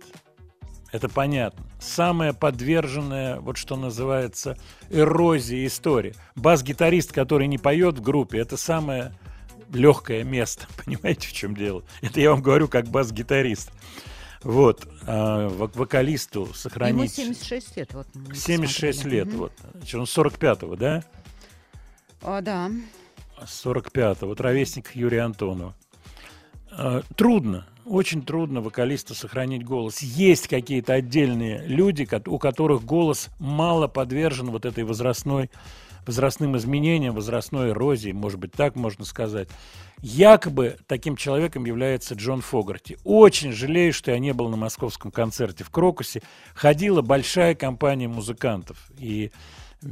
S1: это понятно. Самое подверженное, вот что называется, эрозии истории. Бас-гитарист, который не поет в группе, это самое легкое место. Понимаете, в чем дело? Это я вам говорю как бас-гитарист. Вот. Вок- вокалисту
S2: Ему
S1: сохранить...
S2: 76 лет. Вот, мы
S1: 76
S2: посмотрели.
S1: лет.
S2: Мгм.
S1: Вот. Значит, он 45-го, да?
S2: А, да.
S1: 45-го. Вот ровесник Юрия Антонова. А, Трудно, очень трудно вокалисту сохранить голос. Есть какие-то отдельные люди, у которых голос мало подвержен вот этой возрастной, возрастным изменениям, возрастной эрозии, может быть, так можно сказать. Якобы таким человеком является Джон Фогарти. Очень жалею, что я не был на московском концерте в Крокусе. Ходила большая компания музыкантов. И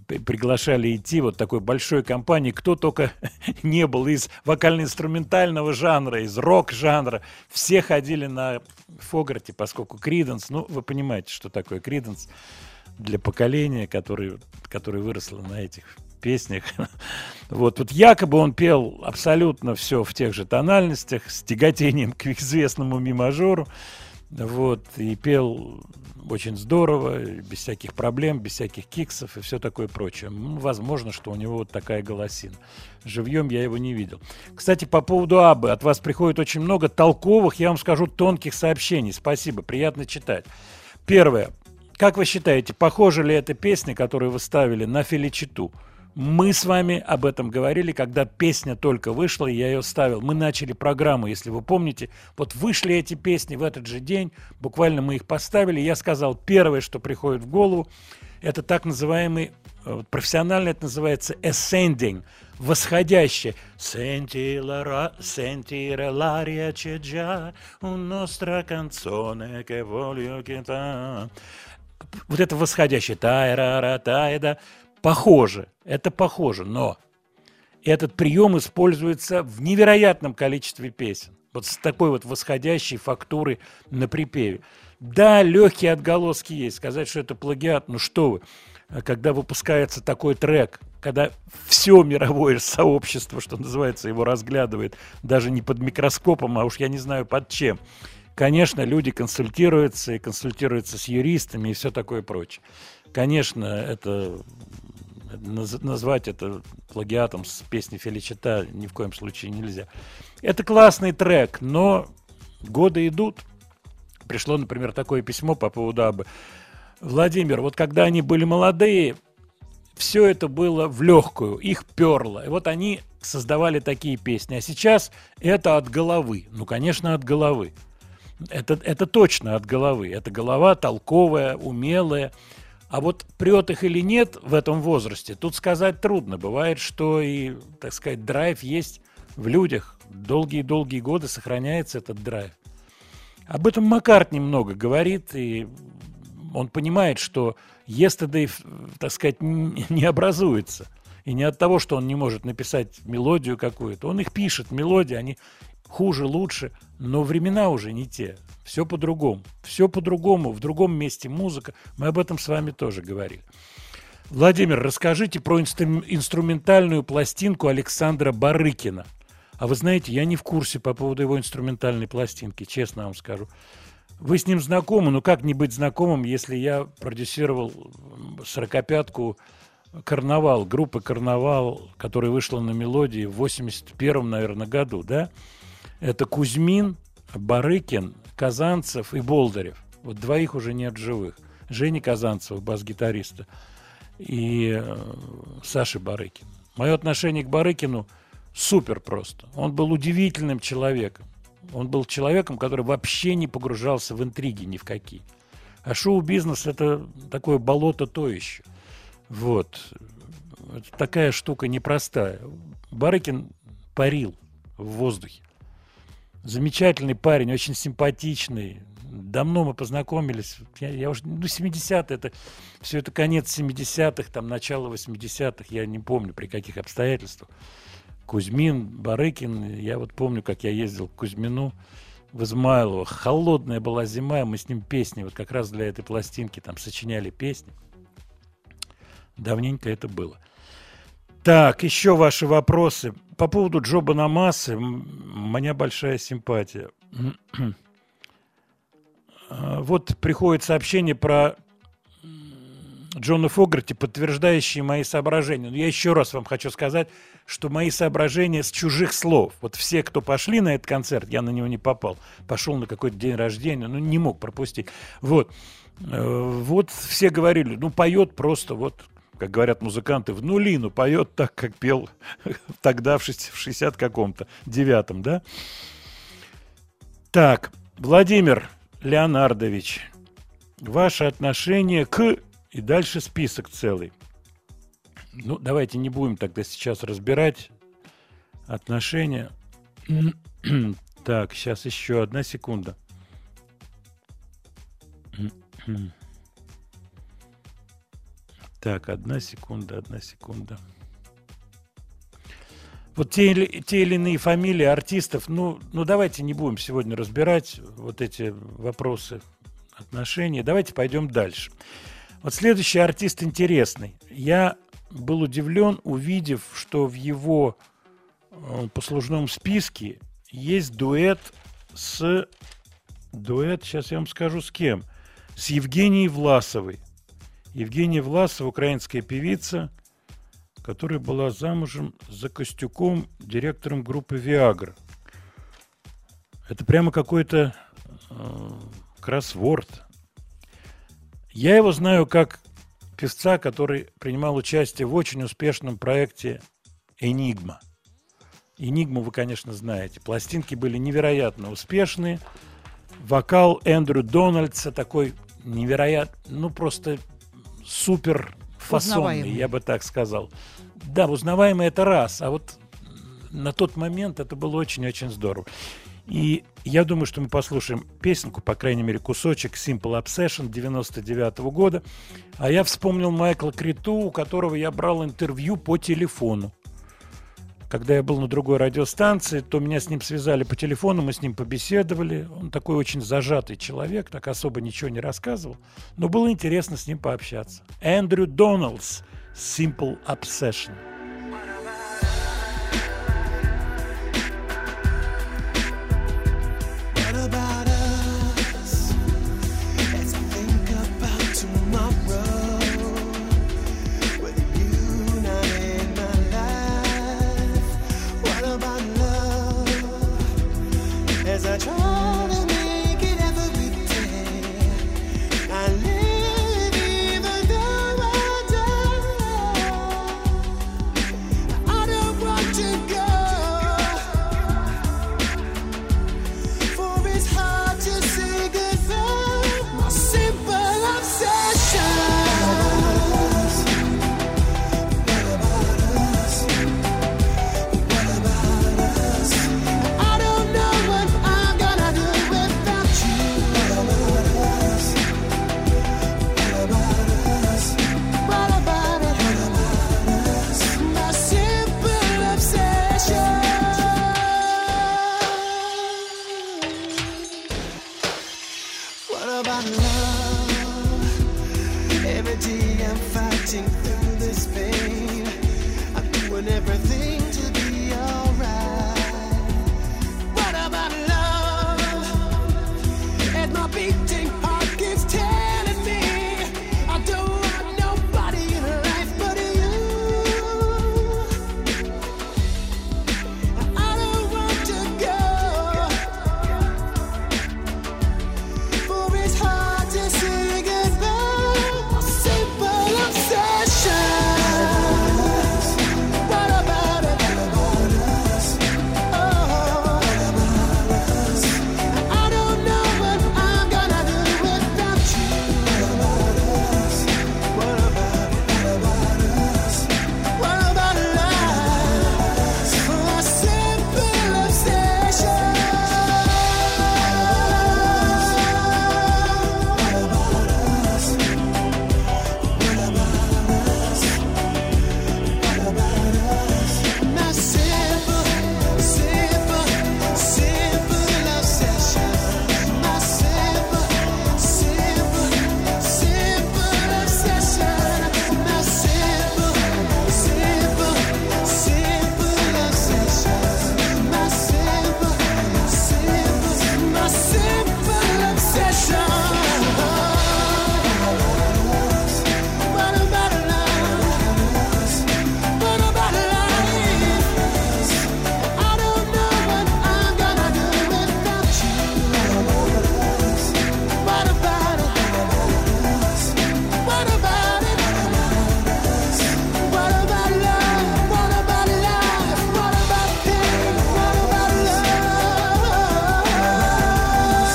S1: приглашали идти вот такой большой компании, кто только не был из вокально-инструментального жанра, из рок-жанра, все ходили на Фогарти, поскольку Криденс, ну, вы понимаете, что такое Криденс для поколения, которое, которое выросло на этих песнях. Вот, вот якобы он пел абсолютно все в тех же тональностях, с тяготением к известному ми-мажору. Вот, и пел очень здорово, без всяких проблем, без всяких киксов и все такое прочее. Возможно, что у него вот такая голосина. Живьем я его не видел. Кстати, по поводу Абы. От вас приходит очень много толковых, я вам скажу, тонких сообщений. Спасибо, приятно читать. Первое. Как вы считаете, похожа ли эта песня, которую вы ставили, на Феличиту? Мы с вами об этом говорили, когда песня только вышла, и я ее ставил. Мы начали программу, если вы помните. Вот вышли эти песни в этот же день, буквально мы их поставили. Я сказал, первое, что приходит в голову, это так называемый, э, профессионально это называется ascending, восходящее. Sentire l'aria c'è già un nostra canzone che voglio. Вот это восходящее. Тайрара, тайда. Похоже. Это похоже. Но этот прием используется в невероятном количестве песен. Вот с такой вот восходящей фактурой на припеве. Да, легкие отголоски есть. Сказать, что это плагиат, ну что вы. Когда выпускается такой трек, когда все мировое сообщество, что называется, его разглядывает, даже не под микроскопом, а уж я не знаю под чем. Конечно, люди консультируются и консультируются с юристами и все такое прочее. Конечно, это наз- назвать это плагиатом с песни Феличита ни в коем случае нельзя. Это классный трек, но годы идут. Пришло, например, такое письмо по поводу Абы. Владимир, вот когда они были молодые, все это было в легкую, их перло. И вот они создавали такие песни. А сейчас это от головы. Ну, конечно, от головы. Это, это точно от головы. Это голова толковая, умелая. А вот прет их или нет в этом возрасте, тут сказать трудно. Бывает, что и, так сказать, драйв есть в людях. Долгие-долгие годы сохраняется этот драйв. Об этом Маккарт немного говорит, и он понимает, что yesterday, так сказать, не образуется. И не от того, что он не может написать мелодию какую-то. Он их пишет, мелодии, они хуже, лучше, но времена уже не те. Все по-другому. Все по-другому, в другом месте музыка. Мы об этом с вами тоже говорили. Владимир, расскажите про инстру- инструментальную пластинку Александра Барыкина. А вы знаете, я не в курсе по поводу его инструментальной пластинки, честно вам скажу. Вы с ним знакомы, ну как не быть знакомым, если я продюсировал сорокопятку «Карнавал», группы «Карнавал», которая вышла на мелодии в 81-м, наверное, году, да? Это Кузьмин, Барыкин, Казанцев и Болдырев. Вот двоих уже нет живых. Женя Казанцева, бас-гитариста, и э, Саша Барыкин. Мое отношение к Барыкину Супер просто. Он был удивительным человеком. Он был человеком, который вообще не погружался в интриги ни в какие. А шоу-бизнес – это такое болото то еще. Вот. Это такая штука непростая. Барыкин парил в воздухе. Замечательный парень, очень симпатичный. Давно мы познакомились. Я, я уже, ну, 70-е, это все это конец 70-х, там, начало 80-х, я не помню, при каких обстоятельствах. Кузьмин, Барыкин, я вот помню, как я ездил к Кузьмину в Измайлово. Холодная была зима, мы с ним песни, вот как раз для этой пластинки там сочиняли песни. Давненько это было. Так, еще ваши вопросы. По поводу Джоба Намасы, у меня большая симпатия. А, вот приходит сообщение про Джона Фогарти, подтверждающие мои соображения. Но я еще раз вам хочу сказать, что мои соображения с чужих слов. Вот все, кто пошли на этот концерт, я на него не попал, пошел на какой-то день рождения, ну не мог пропустить. Вот. Э, вот все говорили, ну поет просто вот как говорят музыканты, в нулину поет так, как пел тогда в 60, в 60 каком-то, девятом, да? Так, Владимир Леонардович, ваше отношение к... И дальше список целый. Ну, давайте не будем тогда сейчас разбирать отношения. Так, сейчас еще одна секунда. Так, одна секунда, одна секунда. Вот те или, те или иные фамилии артистов, ну, ну давайте не будем сегодня разбирать вот эти вопросы отношений. Давайте пойдем дальше. Вот следующий артист интересный. Я был удивлен, увидев, что в его э, послужном списке есть дуэт с... Дуэт, сейчас я вам скажу, с кем. С Евгенией Власовой. Евгения Власова, украинская певица, которая была замужем за Костюком, директором группы «Виагра». Это прямо какой-то э, кроссворд. Я его знаю как певца, который принимал участие в очень успешном проекте «Энигма». «Энигму» вы, конечно, знаете. Пластинки были невероятно успешные. Вокал Эндрю Дональдса такой невероятно, ну просто супер фасонный, я бы так сказал. Да, узнаваемый это раз, а вот на тот момент это было очень-очень здорово. И я думаю, что мы послушаем песенку, по крайней мере, кусочек Simple Obsession 99 -го года. А я вспомнил Майкла Криту, у которого я брал интервью по телефону. Когда я был на другой радиостанции, то меня с ним связали по телефону, мы с ним побеседовали. Он такой очень зажатый человек, так особо ничего не рассказывал. Но было интересно с ним пообщаться. Эндрю Доналдс, Simple Obsession.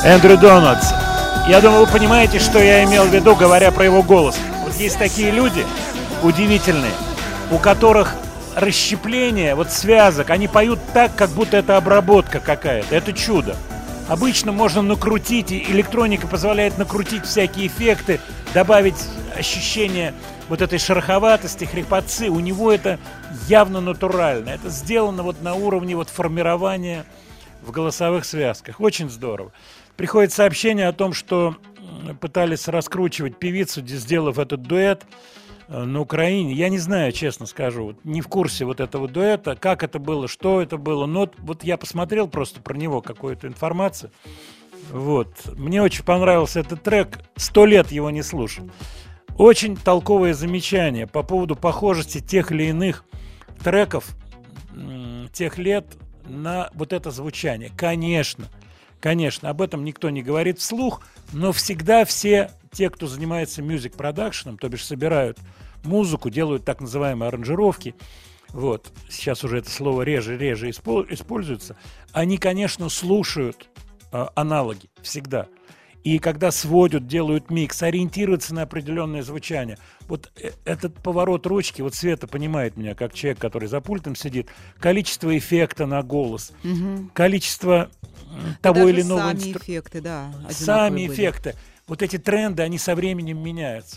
S1: Эндрю Дональдс. Я думаю, вы понимаете, что я имел в виду, говоря про его голос. Вот есть такие люди удивительные, у которых расщепление вот связок, они поют так, как будто это обработка какая-то. Это чудо. Обычно можно накрутить, и электроника позволяет накрутить всякие эффекты, добавить ощущение вот этой шероховатости, хрипотцы. У него это явно натурально. Это сделано вот на уровне вот формирования в голосовых связках. Очень здорово. Приходит сообщение о том, что м, пытались раскручивать певицу, сделав этот дуэт э, на Украине. Я не знаю, честно скажу, не в курсе вот этого дуэта, как это было, что это было. Но вот- я посмотрел просто про него какую-то информацию. Вот. Мне очень понравился этот трек. Сто лет его не слушал. Очень толковое замечание по поводу похожести тех или иных треков тех лет на вот это звучание. Конечно, конечно, об этом никто не говорит вслух, но всегда все те, кто занимается мюзик-продакшеном, то бишь собирают музыку, делают так называемые аранжировки, вот, сейчас уже это слово реже-реже испо- используется, они, конечно, слушают э, аналоги всегда. И когда сводят, делают микс, ориентируются на определенное звучание. Вот э- этот поворот ручки, вот Света понимает меня, как человек, который за пультом сидит, количество эффекта на голос, количество м, того
S2: Даже
S1: или иного
S2: сами
S1: инстру-
S2: эффекты, да.
S1: Сами
S2: были.
S1: эффекты. Вот эти тренды, они со временем меняются.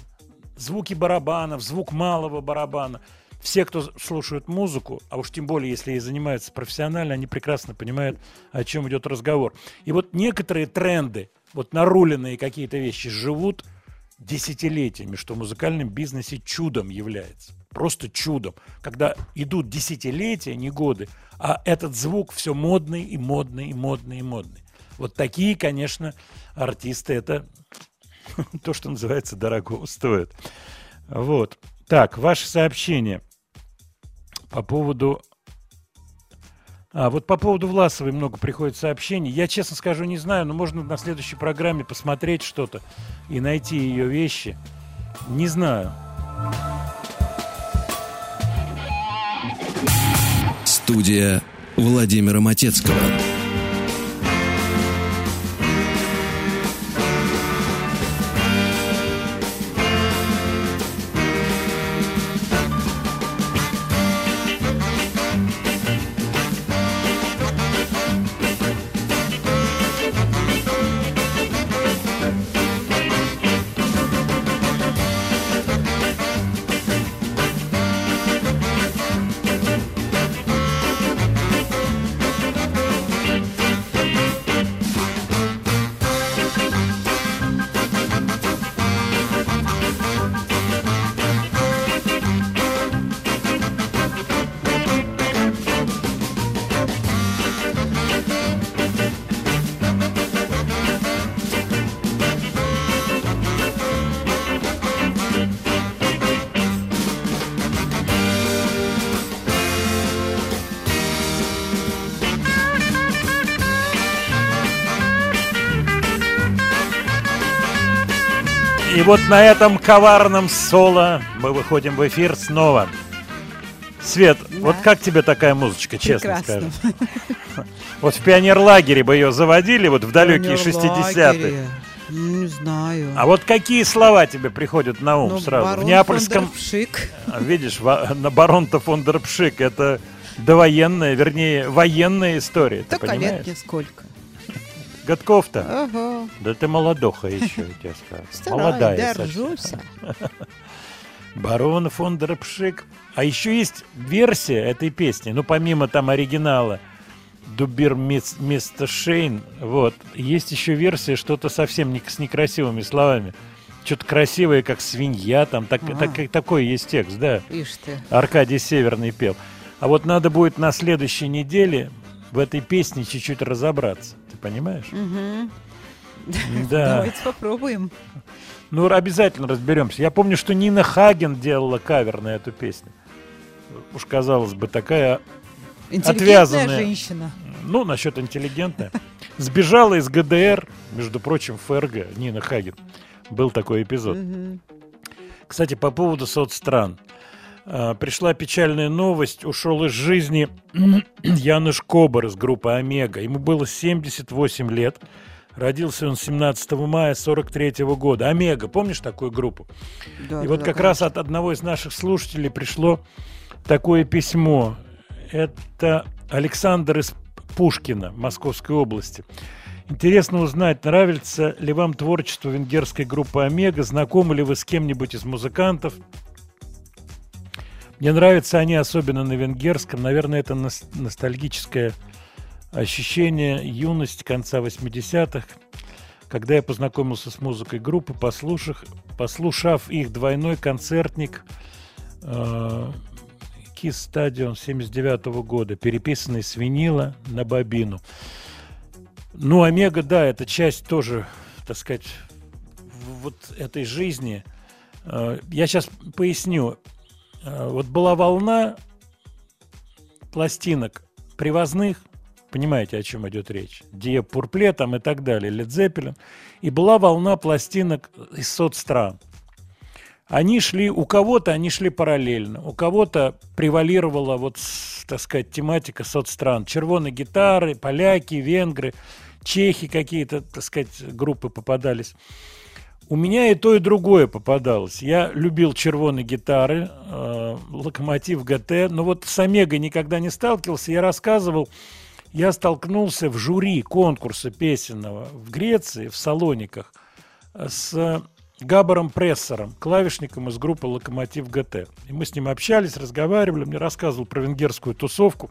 S1: Звуки барабанов, звук малого барабана. Все, кто слушают музыку, а уж тем более, если и занимаются профессионально, они прекрасно понимают, о чем идет разговор. И вот некоторые тренды, вот наруленные какие-то вещи, живут десятилетиями, что в музыкальном бизнесе чудом является. Просто чудом. Когда идут десятилетия, не годы, а этот звук все модный и модный и модный и модный. Вот такие, конечно, артисты это то, что называется, дорого стоит. Вот. Так, ваше сообщение по поводу... А, вот по поводу Власовой много приходит сообщений. Я, честно скажу, не знаю, но можно на следующей программе посмотреть что-то и найти ее вещи. Не знаю.
S6: Студия Владимира Матецкого.
S1: Вот на этом коварном соло мы выходим в эфир снова. Свет, вот как тебе такая музычка, честно
S2: Прекрасно.
S1: скажем? Вот в пионерлагере бы ее заводили, вот в далекие
S2: Пионерлагере.
S1: 60-е.
S2: Ну, Не знаю.
S1: А вот какие слова тебе приходят на ум
S2: Ну,
S1: сразу?
S2: барон
S1: в Неапольском,
S2: фон дер Пшик.
S1: А, видишь, на барон-то фон дер Пшик, это довоенная, вернее, военная история, ты
S2: Так а лет
S1: понимаешь? Годков-то?
S2: Ага.
S1: Да ты молодоха еще, я тебе скажу. Молодая совсем.
S2: держусь.
S1: Барон фон дер Пшик. А еще есть версия этой песни, ну, помимо там оригинала Дубир Мистер Шейн, вот, есть еще версия что-то совсем не, с некрасивыми словами. Что-то красивое, как свинья, там, так,
S2: Ага.
S1: так- такой есть текст, да.
S2: Ишь ты.
S1: Аркадий Северный пел. А вот надо будет на следующей неделе в этой песне чуть-чуть разобраться. Ты понимаешь?
S2: Мгм.
S1: Да.
S2: Давайте попробуем.
S1: Ну, обязательно разберемся. Я помню, что Нина Хаген делала кавер на эту песню. Уж казалось бы, такая, Отвязанная.
S2: женщина.
S1: ну, насчет интеллигентная. Сбежала из ГДР, между прочим, ФРГ, Нина Хаген. Был такой эпизод.
S2: Мгм.
S1: Кстати, по поводу соцстран. А, Пришла печальная новость. Ушел из жизни Януш Кобар из группы «Омега». Ему было 78 лет. Родился он 17 мая 43 года. Омега, помнишь такую группу?
S2: Да,
S1: И
S2: да,
S1: вот
S2: да,
S1: как раз от одного из наших слушателей пришло такое письмо. Это Александр из Пушкина, Московской области. Интересно узнать, нравится ли вам творчество венгерской группы «Омега», знакомы ли вы с кем-нибудь из музыкантов? Мне нравятся они особенно на венгерском. Наверное, это нос- ностальгическое ощущение юности конца 80-х, когда я познакомился с музыкой группы, послушав, послушав их двойной концертник э, Кис Стадион 79 года, переписанный с винила на бобину. Ну, Омега, да, это часть тоже, так сказать, вот этой жизни. Э, Я сейчас поясню. Э, Вот была волна пластинок привозных, понимаете, о чем идет речь, Диеп Пурпле там и так далее, Лед Зеппелин, и была волна пластинок из соцстран. Они шли, у кого-то они шли параллельно, у кого-то превалировала вот, так сказать, тематика соцстран. Червоные гитары, поляки, венгры, чехи какие-то, так сказать, группы попадались. У меня и то, и другое попадалось. Я любил червоные гитары, э, локомотив ГТ, но вот с Омегой никогда не сталкивался. Я рассказывал, я столкнулся в жюри конкурса песенного в Греции, в Салониках, с Габаром Прессором, клавишником из группы «Локомотив ГТ». И мы с ним общались, разговаривали, мне рассказывал про венгерскую тусовку,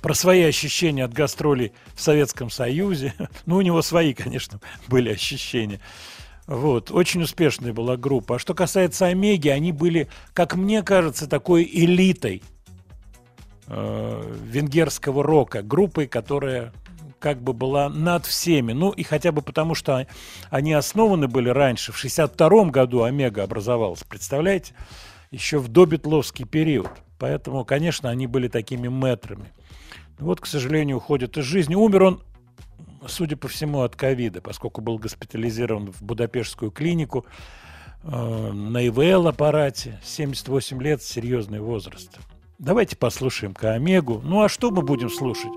S1: про свои ощущения от гастролей в Советском Союзе. Ну, у него свои, конечно, были ощущения. Вот, очень успешная была группа. А что касается Омеги, они были, как мне кажется, такой элитой э, венгерского рока, группой, которая как бы была над всеми. Ну и хотя бы потому, что они основаны были раньше, в 62 году Омега образовалась, представляете? Еще в добитловский период. Поэтому, конечно, они были такими метрами. Вот, к сожалению, уходит из жизни. Умер он, судя по всему, от ковида, поскольку был госпитализирован в Будапештскую клинику э, на ИВЛ-аппарате. 78 лет, серьезный возраст. Давайте послушаем Омегу. Ну а что мы будем слушать?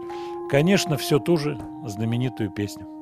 S1: Конечно, все ту же знаменитую песню.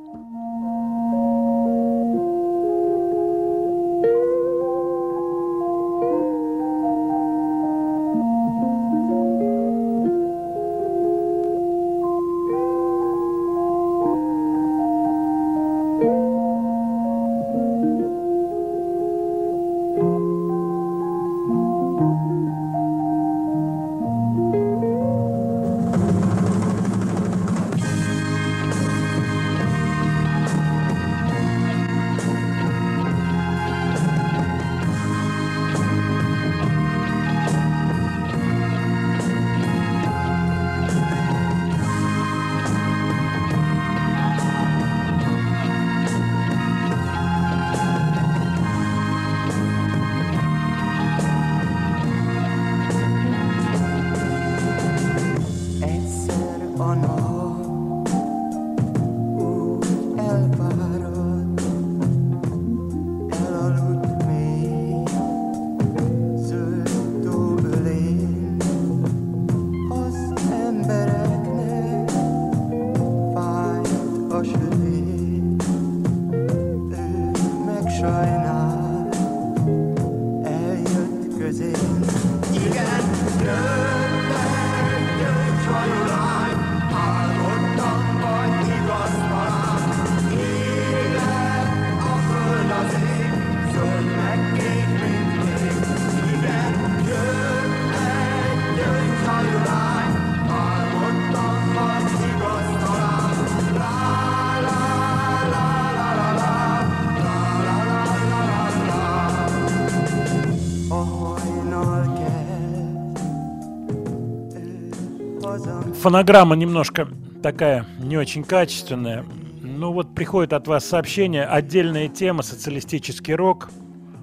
S1: Фонограмма немножко такая не очень качественная. Ну вот приходит от вас сообщение, отдельная тема, социалистический рок,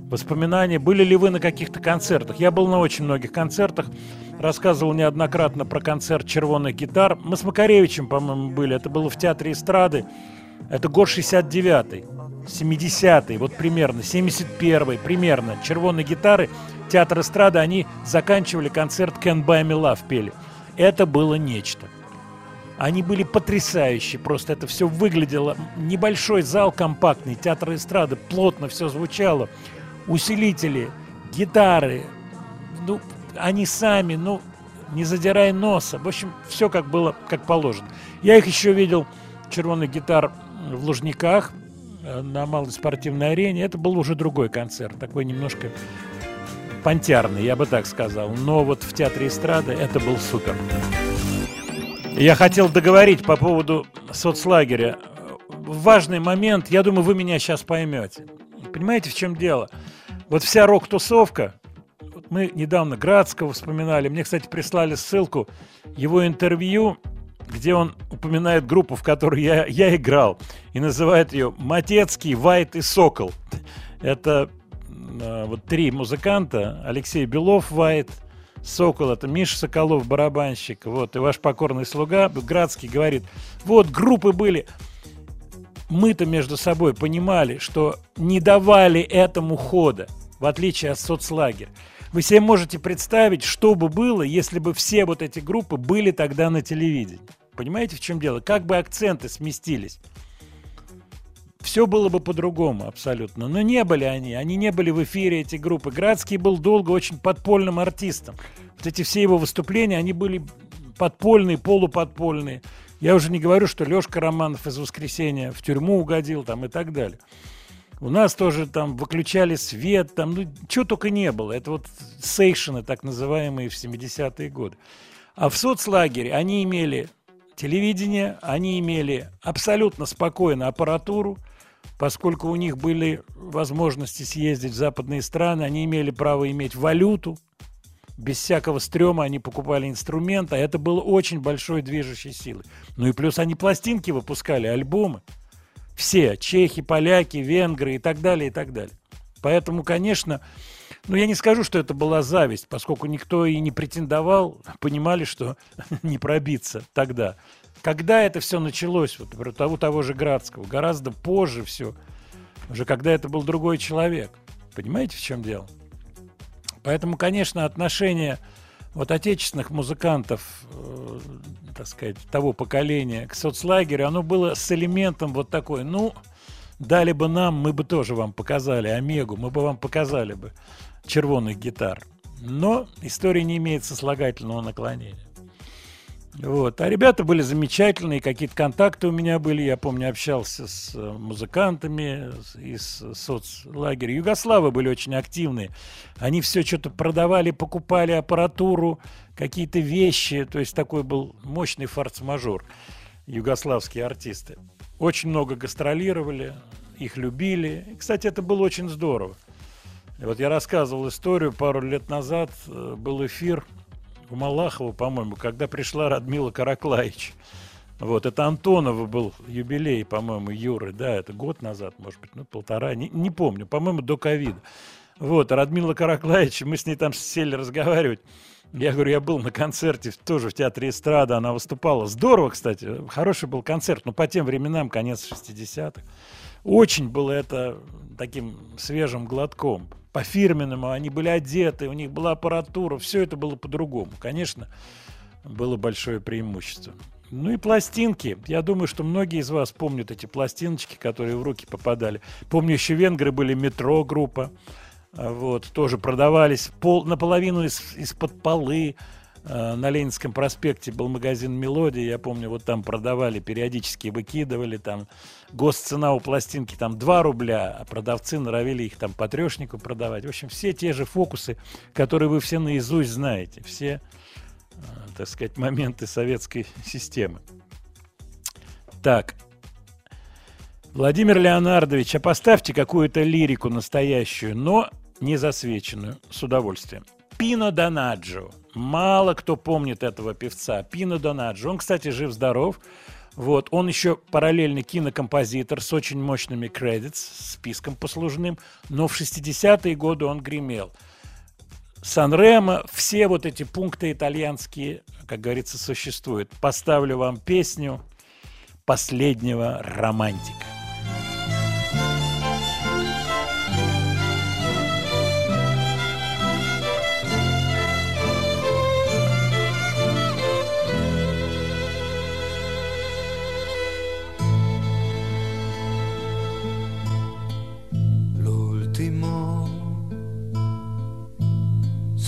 S1: воспоминания. Были ли вы на каких-то концертах? Я был на очень многих концертах, рассказывал неоднократно про концерт червоных гитар. Мы с Макаревичем, по-моему, были. Это было в Театре эстрады. Это год 69-й, 70-й, вот примерно, 71-й, примерно. Червоные гитары, Театр эстрады, они заканчивали концерт Can Buy Me Love, пели. Это было нечто. Они были потрясающие, просто это все выглядело. Небольшой зал компактный, театр эстрады, плотно все звучало. Усилители, гитары, ну, они сами, ну, не задирая носа. В общем, все как было, как положено. Я их еще видел, червоных гитар, в Лужниках, э, на малой спортивной арене. Это был уже другой концерт, такой немножко понтярный, я бы так сказал. Но вот в театре эстрады это был супер. Я хотел договорить по поводу соцлагеря. Важный момент, я думаю, вы меня сейчас поймете. Понимаете, в чем дело? Вот вся рок-тусовка, вот мы недавно Градского вспоминали, мне, кстати, прислали ссылку, его интервью, где он упоминает группу, в которой я, я играл, и называет ее «Матецкий, Вайт и Сокол». Это вот три музыканта, Алексей Белов, Вайт, Сокол, это Миша Соколов, барабанщик, вот, и ваш покорный слуга Градский говорит, вот, группы были, мы-то между собой понимали, что не давали этому хода, в отличие от соцлагеря. Вы себе можете представить, что бы было, если бы все вот эти группы были тогда на телевидении. Понимаете, в чем дело? Как бы акценты сместились. Все было бы по-другому абсолютно. Но не были они. Они не были в эфире, эти группы. Градский был долго очень подпольным артистом. Вот эти все его выступления, они были подпольные, полуподпольные. Я уже не говорю, что Лешка Романов из «Воскресенья» в тюрьму угодил там и так далее. У нас тоже там выключали свет, там, ну, чего только не было. Это вот сейшены, так называемые, в 70-е годы. А в соцлагере они имели телевидение, они имели абсолютно спокойно аппаратуру, поскольку у них были возможности съездить в западные страны, они имели право иметь валюту, без всякого стрёма они покупали инструменты, а это было очень большой движущей силой. Ну и плюс они пластинки выпускали, альбомы. Все, чехи, поляки, венгры и так далее, и так далее. Поэтому, конечно, ну я не скажу, что это была зависть, поскольку никто и не претендовал, понимали, что не пробиться тогда. Когда это все началось, вот, например, того, того же Градского, гораздо позже все, уже когда это был другой человек. Понимаете, в чем дело? Поэтому, конечно, отношение вот отечественных музыкантов, э, так сказать, того поколения к соцлагерю, оно было с элементом вот такой, ну, дали бы нам, мы бы тоже вам показали Омегу, мы бы вам показали бы червоных гитар. Но история не имеет сослагательного наклонения. Вот. А ребята были замечательные, какие-то контакты у меня были. Я помню, общался с э, музыкантами из соцлагеря. Югославы были очень активные. Они все что-то продавали, покупали аппаратуру, какие-то вещи. То есть такой был мощный форс-мажор. Югославские артисты. Очень много гастролировали, их любили. И, кстати, это было очень здорово. И вот я рассказывал историю пару лет назад. Э, был эфир у Малахова, по-моему, когда пришла Радмила Караклаич. Вот, это Антонова был юбилей, по-моему, Юры, да, это год назад, может быть, ну, полтора, не, не помню, по-моему, до ковида. Вот, Радмила Караклаич, мы с ней там сели разговаривать. Я говорю, я был на концерте тоже в театре эстрада, она выступала. Здорово, кстати, хороший был концерт, но по тем временам, конец 60-х. Очень было это таким свежим глотком по-фирменному, они были одеты, у них была аппаратура, все это было по-другому. Конечно, было большое преимущество. Ну и пластинки. Я думаю, что многие из вас помнят эти пластиночки, которые в руки попадали. Помню, еще венгры были метро группа. Вот, тоже продавались пол, наполовину из, из-под полы. Э, на Ленинском проспекте был магазин «Мелодия», я помню, вот там продавали, периодически выкидывали, там госцена у пластинки там 2 рубля, а продавцы норовили их там по трешнику продавать. В общем, все те же фокусы, которые вы все наизусть знаете, все, э, так сказать, моменты советской системы. Так, Владимир Леонардович, а поставьте какую-то лирику настоящую, но не засвеченную, с удовольствием. Пино Донаджо. Мало кто помнит этого певца. Пино Донаджо. Он, кстати, жив-здоров. Вот. Он еще параллельный кинокомпозитор с очень мощными кредитс, списком послужным. Но в 60-е годы он гремел. Сан-Ремо, все вот эти пункты итальянские, как говорится, существуют. Поставлю вам песню последнего романтика.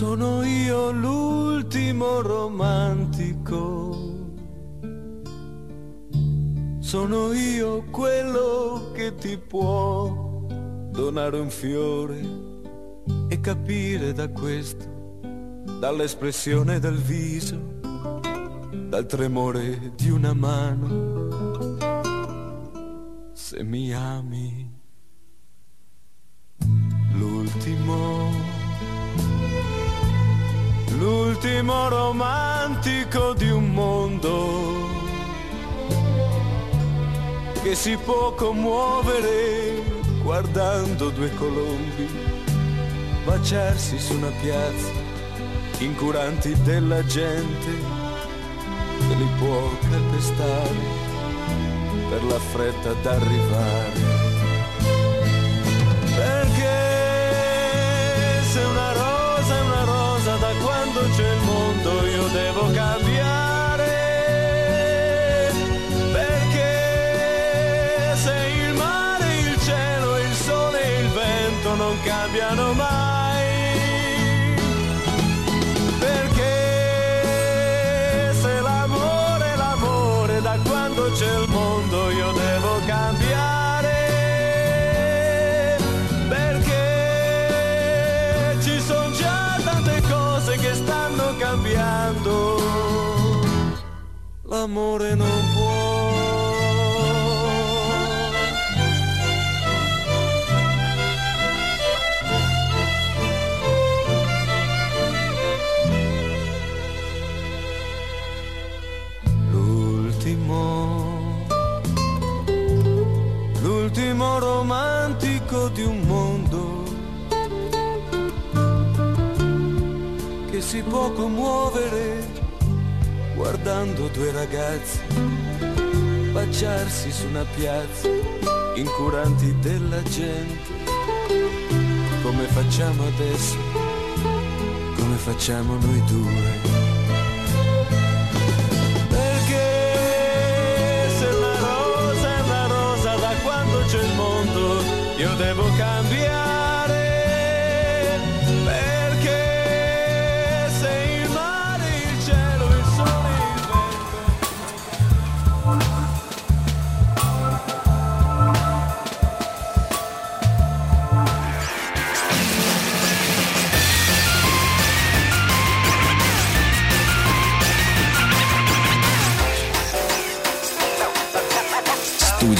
S8: Sono io l'ultimo romantico. Sono io quello che ti può donare un fiore e capire da questo, dall'espressione del viso, dal tremore di una mano, se mi ami. L'ultimo, l'ultimo romantico di un mondo che si può commuovere guardando due colombi baciarsi su una piazza, incuranti della gente che li può calpestare per la fretta d'arrivare. L'amore non può. L'ultimo, l'ultimo romantico di un mondo che si può commuovere guardando due ragazzi baciarsi su una piazza, incuranti della gente, come facciamo adesso, come facciamo noi due. Perché se una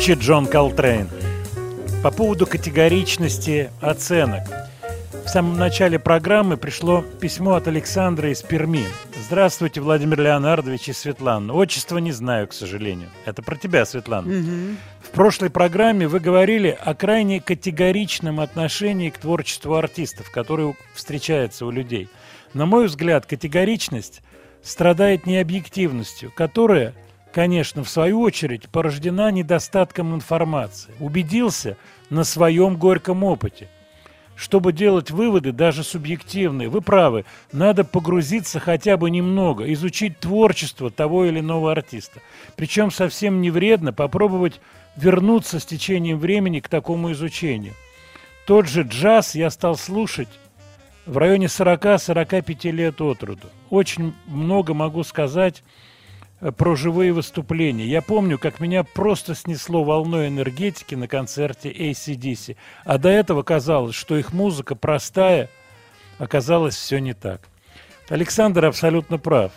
S1: Звучит Джон Колтрейн. По поводу категоричности оценок. В самом начале программы пришло письмо от Александра из Перми. Здравствуйте, Владимир Леонардович и Светлана. Отчество не знаю, к сожалению. Это про тебя, Светлана. В прошлой программе вы говорили о крайне категоричном отношении к творчеству артистов, которое встречается у людей. На мой взгляд, категоричность страдает необъективностью, которая, конечно, в свою очередь порождена недостатком информации. Убедился на своем горьком опыте, Чтобы делать выводы, даже субъективные, вы правы, надо погрузиться хотя бы немного, изучить творчество того или иного артиста. Причем совсем не вредно попробовать вернуться с течением времени к такому изучению. Тот же джаз я стал слушать в районе 40-45 лет от роду. Очень много могу сказать про живые выступления. Я помню, как меня просто снесло волной энергетики на концерте ACDC, а до этого казалось, что их музыка простая, оказалось все не так. Александр абсолютно прав.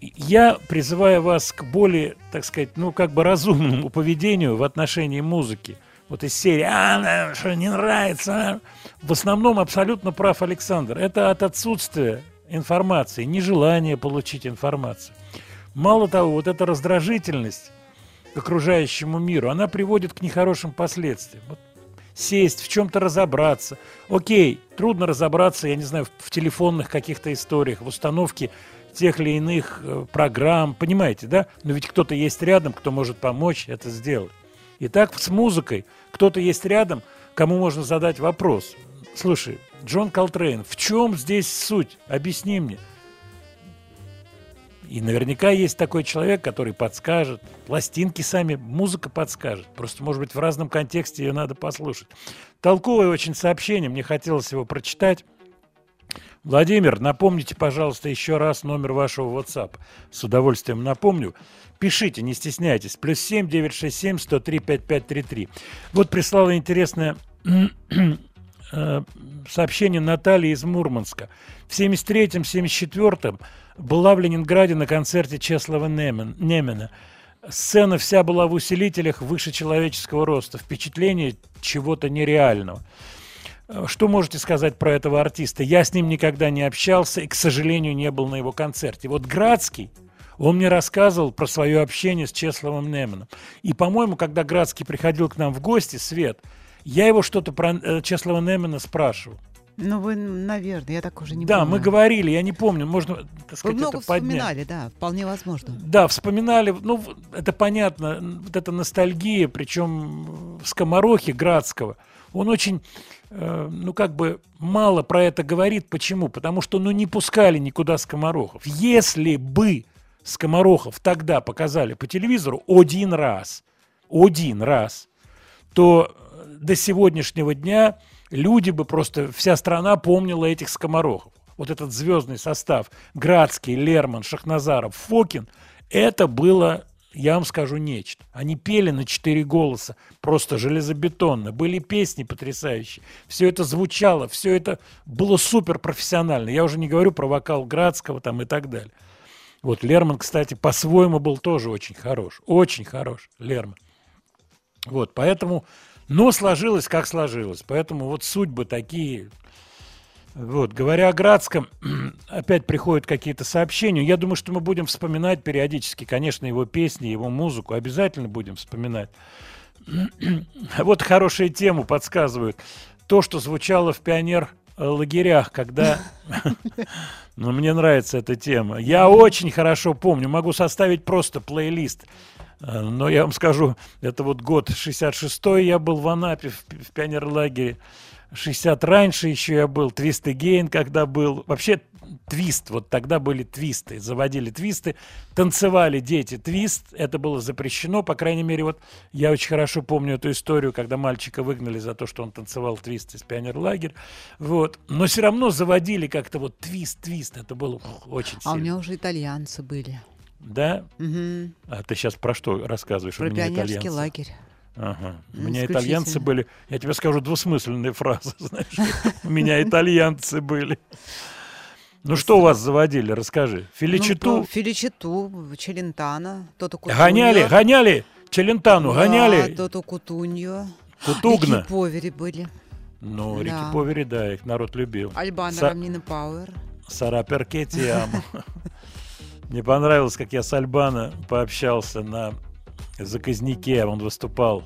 S1: Я призываю вас к более, так сказать, ну, как бы разумному поведению в отношении музыки. Вот из серии «А, да, что не нравится?» а?» В основном абсолютно прав Александр. Это от отсутствия информации, нежелания получить информацию. Мало того, вот эта раздражительность к окружающему миру, она приводит к нехорошим последствиям. Вот сесть, в чем-то разобраться. Окей, трудно разобраться, я не знаю, в, в телефонных каких-то историях, в установке тех или иных э, программ, понимаете, да? Но ведь кто-то есть рядом, кто может помочь это сделать. И так с музыкой. Кто-то есть рядом, кому можно задать вопрос. Слушай, Джон Колтрейн, в чем здесь суть? Объясни мне. И наверняка есть такой человек, который подскажет. Пластинки сами, музыка подскажет. Просто, может быть, в разном контексте ее надо послушать. Толковое очень сообщение, мне хотелось его прочитать. Владимир, напомните, пожалуйста, еще раз номер вашего WhatsApp. С удовольствием напомню. Пишите, не стесняйтесь. Плюс 7 967 103 5533. Вот прислала интересное э, сообщение Натальи из Мурманска. В 73-м, 74-м была в Ленинграде на концерте Чеслова Немен- Немена. Сцена вся была в усилителях выше человеческого роста. Впечатление чего-то нереального. Э, Что можете сказать про этого артиста? Я с ним никогда не общался и, к сожалению, не был на его концерте. Вот Градский, он мне рассказывал про свое общение с Чесловым Неменом. И, по-моему, когда Градский приходил к нам в гости, Свет, я его что-то про э, Чеслова Немена спрашивал.
S2: Ну, вы, наверное, я так уже не
S1: да,
S2: помню.
S1: мы говорили, я не помню, можно, так
S2: Вы
S1: сказать,
S2: много
S1: это поднять.
S2: вспоминали, да, вполне возможно.
S1: Да, вспоминали, ну, в- это понятно, вот эта ностальгия, причем скоморохи Градского, он очень, э, ну, как бы мало про это говорит. Почему? Потому что, ну, не пускали никуда скоморохов. Если бы скоморохов тогда показали по телевизору один раз, один раз, то до сегодняшнего дня люди бы просто, вся страна помнила этих скоморохов. Вот этот звездный состав, Градский, Лерман, Шахназаров, Фокин, это было, я вам скажу, нечто. Они пели на четыре голоса, просто железобетонно. Были песни потрясающие. Все это звучало, все это было супер профессионально. Я уже не говорю про вокал Градского там и так далее. Вот Лерман, кстати, по-своему был тоже очень хорош. Очень хорош Лерман. Вот, поэтому, но сложилось, как сложилось. Поэтому вот судьбы такие. Вот, говоря о Градском, опять приходят какие-то сообщения. Я думаю, что мы будем вспоминать периодически, конечно, его песни, его музыку. Обязательно будем вспоминать. Вот хорошую тему подсказывают. То, что звучало в пионер э, лагерях, когда... Ну, мне нравится эта тема. Я очень хорошо помню, могу составить просто плейлист. Э, Но я вам скажу, это вот год 66-й, я был в Анапе в, пи- в пионерлагере. 60 раньше еще я был, Твист и Гейн, когда был. Вообще твист, вот тогда были твисты, заводили твисты, танцевали дети твист, это было запрещено, по крайней мере, вот я очень хорошо помню эту историю, когда мальчика выгнали за то, что он танцевал твист из пионерлагерь, вот, но все равно заводили как-то вот твист, твист, это было очень
S2: А у
S1: сильно.
S2: меня уже итальянцы были.
S1: Да?
S2: Мгм.
S1: А ты сейчас про что рассказываешь?
S2: Про
S1: у меня
S2: пионерский
S1: итальянцы.
S2: лагерь.
S1: Ага. У
S2: Ну,
S1: меня итальянцы были, я тебе скажу двусмысленные фразы, знаешь. У меня итальянцы были. Ну что у вас заводили, расскажи.
S2: Ну,
S1: Филичиту
S2: про Филичиту, Челентано, Тото Кутуньо.
S1: гоняли, гоняли, Челентану
S2: Да,
S1: гоняли,
S2: Тото Кутуньо.
S1: Кутугна.
S2: Рики Повери были.
S1: Ну,
S2: Да.
S1: Повери, да, их народ любил.
S2: Альбана
S1: Са-
S2: Рамнина Пауэр.
S1: Сара Перкетти Амо. Мне понравилось, как я с Альбана пообщался на заказнике. Он выступал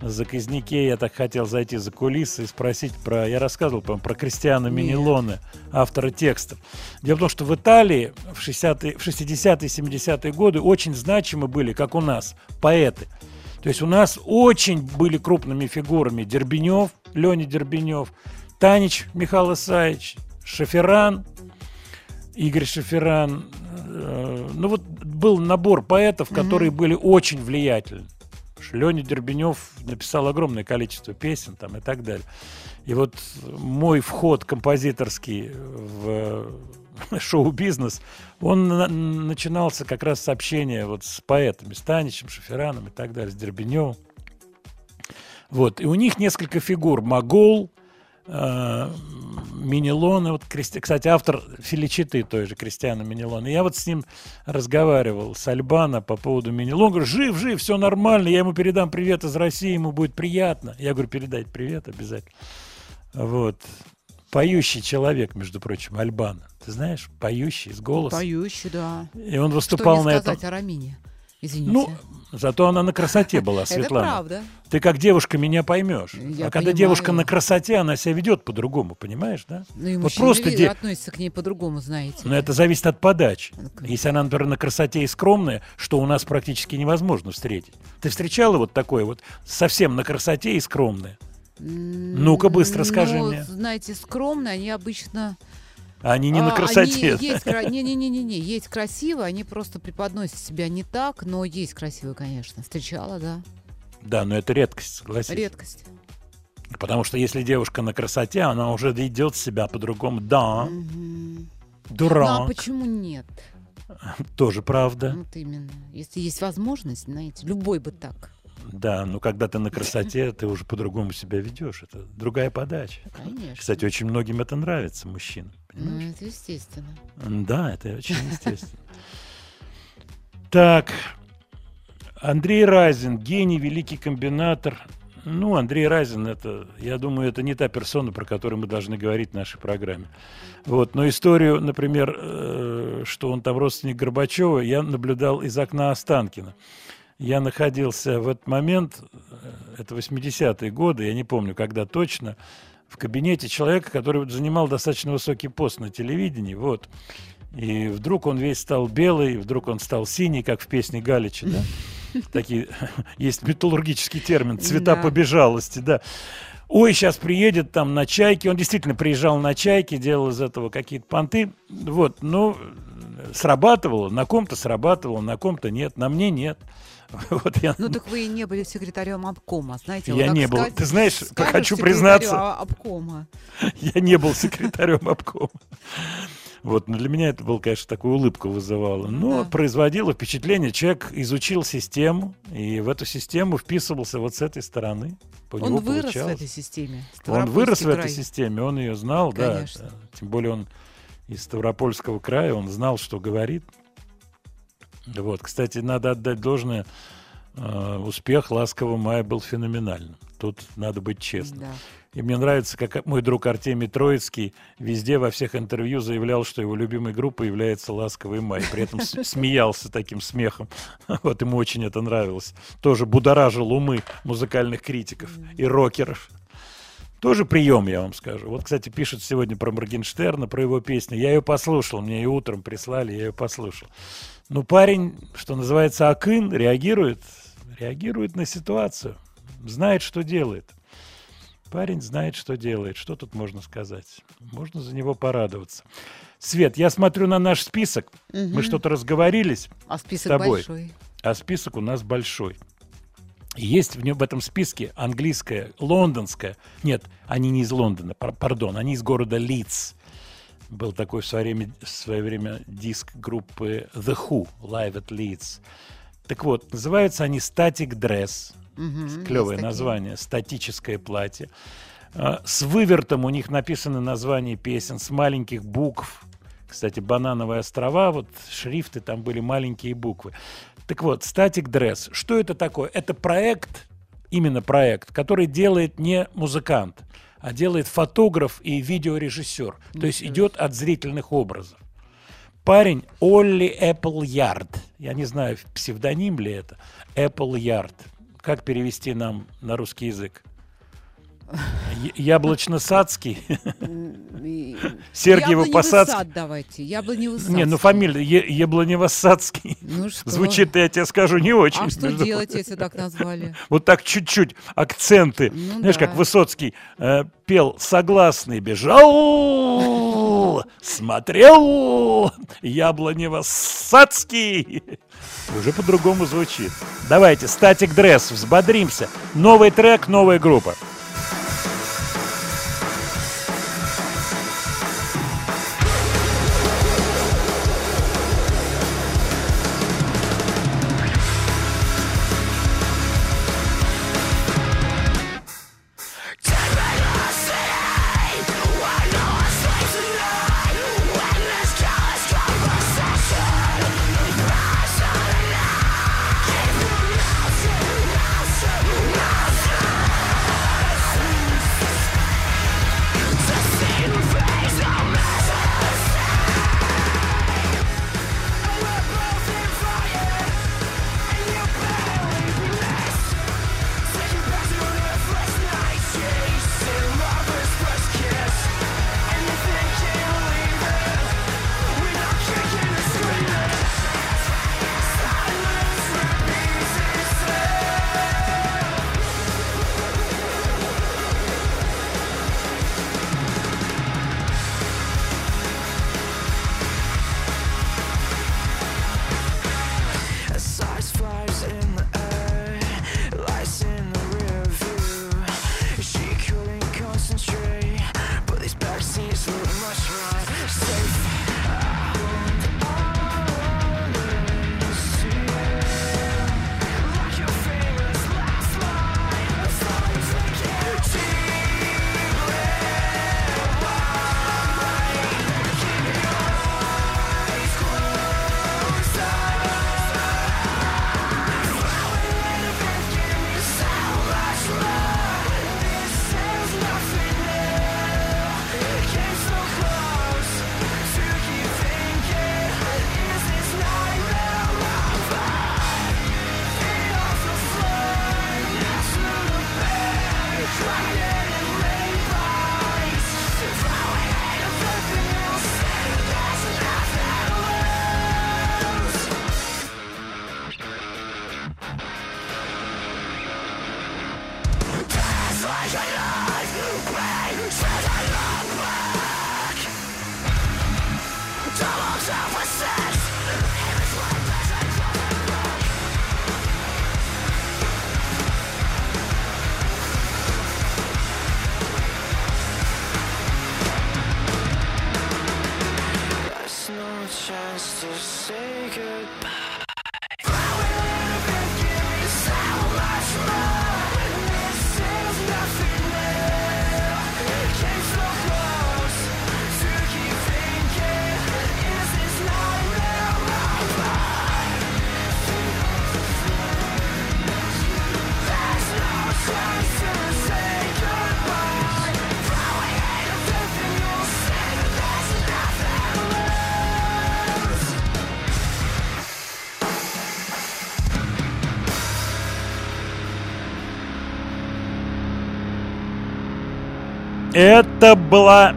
S1: на заказнике. Я так хотел зайти за кулисы и спросить про... Я рассказывал, по про Кристиана. Минилоне, автора текстов. Дело в том, что в Италии в 60-е, в 60-е 70-е годы очень значимы были, как у нас, поэты. То есть у нас очень были крупными фигурами Дербенев, Леня Дербенев, Танич Михаил Исаевич, Шаферан, Игорь Шаферан. Э, Ну вот был набор поэтов, которые были очень влиятельны. Леня Дербенев написал огромное количество песен там и так далее. И вот мой вход композиторский в э, шоу-бизнес, он на- начинался как раз с общения вот с поэтами, с Таничем, Шафераном и так далее, с Дербеневым. Вот, и у них несколько фигур. Могол, Минелон, и вот, кстати, автор Филичиты той же, Кристиана Минелон. И я вот с ним разговаривал, с Альбана по поводу Минелона. Говорю, жив, жив, все нормально, я ему передам привет из России, ему будет приятно. Я говорю, передать привет обязательно. Вот. Поющий человек, между прочим, Альбана. Ты знаешь, поющий, с голосом.
S2: Поющий, да.
S1: И он
S2: Что
S1: выступал
S2: не
S1: на этом.
S2: о Рамине? Извините.
S1: Ну, зато она на красоте была,
S2: это
S1: Светлана.
S2: правда.
S1: Ты как девушка меня поймешь.
S2: Я
S1: а когда
S2: понимаю.
S1: девушка на красоте, она себя ведет по-другому, понимаешь, да?
S2: Ну и
S1: вот просто де-
S2: относятся к ней по-другому, знаете.
S1: Но это зависит от подачи.
S2: Ну,
S1: Если она, например, на красоте и скромная, что у нас практически невозможно встретить. Ты встречала вот такое вот совсем на красоте и скромное? Ну-ка, быстро скажи
S2: Ну,
S1: мне.
S2: знаете, скромные, они обычно...
S1: Они не на
S2: а,
S1: красоте.
S2: Они есть, кра- не-не-не-не, есть красиво, они просто преподносят себя не так, но есть красивые, конечно. Встречала, да.
S1: Да, но это редкость, согласись.
S2: Редкость.
S1: Потому что если девушка на красоте, она уже ведет себя по-другому. Да,
S2: Мгм. Ну а
S1: дурак,
S2: почему нет?
S1: тоже правда.
S2: Вот именно. Если есть возможность, знаете, любой бы так.
S1: Да, но когда ты на красоте, ты уже по-другому себя ведешь. Это другая подача.
S2: Конечно.
S1: Кстати, очень многим это нравится, мужчинам.
S2: Ну, это естественно.
S1: Да, это очень естественно. Так, Андрей Разин, гений, великий комбинатор. Ну, Андрей Разин, это, я думаю, это не та персона, про которую мы должны говорить в нашей программе. Вот, но историю, например, э, что он там родственник Горбачева, я наблюдал из окна Останкина. Я находился в этот момент, э, это 80-е годы, я не помню, когда точно, в кабинете человека, который занимал достаточно высокий пост на телевидении, вот. И вдруг он весь стал белый, вдруг он стал синий, как в песне Галича, да? Такие, есть металлургический термин, цвета
S2: Да.
S1: побежалости, да. Ой, сейчас приедет там на чайке. Он действительно приезжал на чайке, делал из этого какие-то понты. Вот, ну, срабатывало, на ком-то срабатывало, на ком-то нет, на мне нет. Вот я,
S2: Ну так вы и не были секретарем обкома, знаете.
S1: Я
S2: вот
S1: не был.
S2: сказать-
S1: Ты знаешь, хочу признаться.
S2: обкома.
S1: я не был секретарем обкома. Вот, но для меня это был, конечно, такую улыбку вызывало. Но
S2: Да.
S1: производило впечатление, человек изучил систему, и в эту систему вписывался вот с этой стороны. У
S2: Он вырос в
S1: получалось.
S2: этой системе.
S1: Он вырос в
S2: Ставропольский
S1: этой
S2: край.
S1: системе, он ее знал,
S2: Конечно.
S1: да. Тем более он из Ставропольского края, он знал, что говорит. Вот, кстати, надо отдать должное. э, Успех «Ласкового мая» был феноменальным. Тут надо быть честным.
S2: Да.
S1: И мне нравится, как мой друг Артемий Троицкий везде во всех интервью заявлял, что его любимой группой является «Ласковый май». При этом смеялся таким смехом. Вот ему очень это нравилось. Тоже будоражил умы музыкальных критиков и рокеров. Тоже прием, я вам скажу. Вот, кстати, пишут сегодня про Моргенштерна, про его песню. Я ее послушал, мне ее утром прислали, я ее послушал. Ну, парень, что называется, акын, реагирует, реагирует на ситуацию, знает, что делает. Парень знает, что делает. Что тут можно сказать? Можно за него порадоваться. Свет, я смотрю на наш список. Мы
S2: Мгм.
S1: что-то разговорились,
S2: А список
S1: тобой.
S2: большой.
S1: а список у нас большой. Есть в, нем, в этом списке английская, лондонская. Нет, они не из Лондона, пар- пардон, они из города Лидс. Был такой в свое время, в свое время диск группы The Who, Live at Leeds. Так вот, называются они Static Dress.
S2: Мгм,
S1: Клевое название. Статическое платье. А, С вывертом у них написаны названия песен с маленьких букв. Кстати, Банановые острова, вот шрифты, там были маленькие буквы. Так вот, Static Dress. Что это такое? Это проект, именно проект, который делает не музыкант, а делает фотограф и видеорежиссер. То есть идет от зрительных образов. Парень Олли Эпплярд. Я не знаю, псевдоним ли это. Эпплярд. Как перевести нам на русский язык?
S3: Яблочно-Садский.
S2: И-
S3: Сергиево
S2: Яблоневый
S3: Посадский.
S2: сад давайте. Яблоневый.
S3: Не, ну фамилия Яблонево-Садский.
S2: Ну что?
S3: Звучит, я тебе скажу, не очень.
S2: А что делать, если так назвали?
S3: Вот так чуть-чуть акценты.
S2: Ну
S3: Знаешь, как Высоцкий э, пел «Согласный бежал, смотрел, Яблонево-Садский». Уже по-другому звучит. Давайте, статик дресс, взбодримся. Новый трек, новая группа. Это была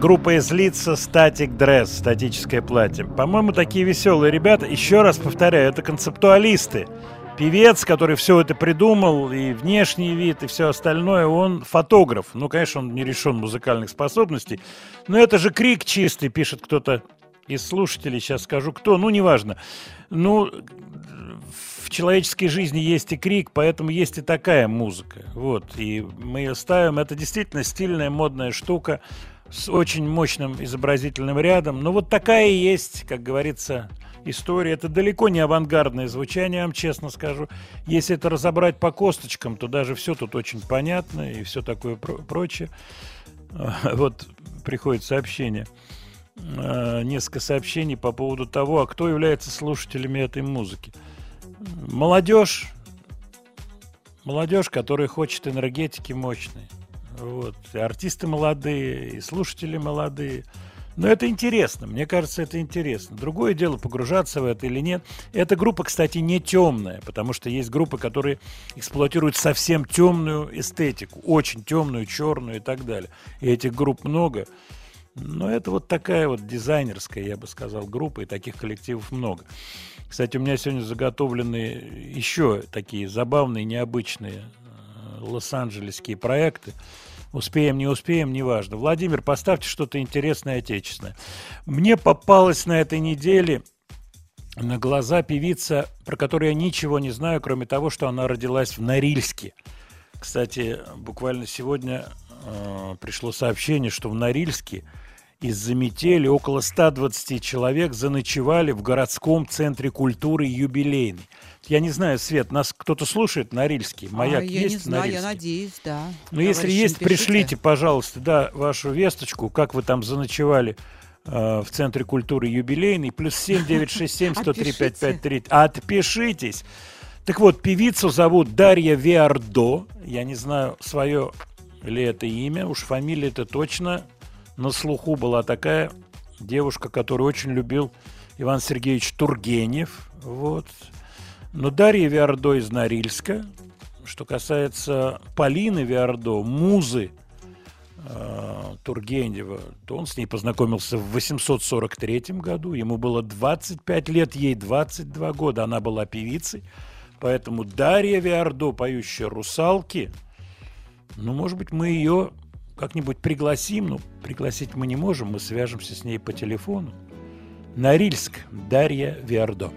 S3: группа из лица Static Dress, статическое платье. По-моему, такие веселые ребята. Еще раз повторяю, это концептуалисты. Певец, который все это придумал, и внешний вид, и все остальное, он фотограф. Ну, конечно, он не решен музыкальных способностей. Но это же крик чистый, пишет кто-то из слушателей. Сейчас скажу, кто. Ну, неважно. Ну, в человеческой жизни есть и крик, поэтому есть и такая музыка. Вот, и мы ее ставим. Это действительно стильная, модная штука с очень мощным изобразительным рядом. Но вот такая и есть, как говорится, история. Это далеко не авангардное звучание, я вам честно скажу. Если это разобрать по косточкам, то даже все тут очень понятно и все такое про- прочее. А, Вот приходит сообщение. А, Несколько сообщений по поводу того, а кто является слушателями этой музыки. Молодежь, молодежь, которая хочет энергетики мощной. Вот. И артисты молодые, и слушатели молодые.
S6: Но это интересно, мне кажется, это интересно. Другое дело, погружаться в это или нет. Эта группа, кстати, не темная, потому что есть группы, которые эксплуатируют совсем темную эстетику, очень темную, черную и так далее. И этих групп много. Но это вот такая вот дизайнерская, я бы сказал, группа, и таких коллективов много. Кстати, у меня сегодня заготовлены еще такие забавные, необычные э, лос-анджелесские проекты. Успеем, не успеем, неважно. Владимир, поставьте что-то интересное, отечественное. Мне попалась на этой неделе на глаза певица, про которую я ничего не знаю, кроме того, что она родилась в Норильске. Кстати, буквально сегодня э, пришло сообщение, что в Норильске из-за метели около 120 человек заночевали в городском центре культуры юбилейный. Я не знаю, Свет, нас кто-то слушает Норильский? Маяк
S2: А, я
S6: есть
S2: не знаю, я
S6: Норильске?
S2: надеюсь, да.
S6: Ну, если есть,
S2: напишите.
S6: пришлите, пожалуйста, да, вашу весточку, как вы там заночевали э, в Центре культуры юбилейный, плюс 7 967 103 5533. Отпишитесь. Так вот, певицу зовут Дарья Виардо. Я не знаю, свое ли это имя, уж фамилия это точно на слуху была такая девушка, которую очень любил Иван Сергеевич Тургенев. Вот. Но Дарья Виардо из Норильска. Что касается Полины Виардо, музы э, Тургенева, то он с ней познакомился в 843 году. Ему было 25 лет, ей 22 года. Она была певицей. Поэтому Дарья Виардо, поющая «Русалки», ну, может быть, мы ее как-нибудь пригласим. Ну, пригласить мы не можем, мы свяжемся с ней по телефону. Норильск, Дарья Виардо.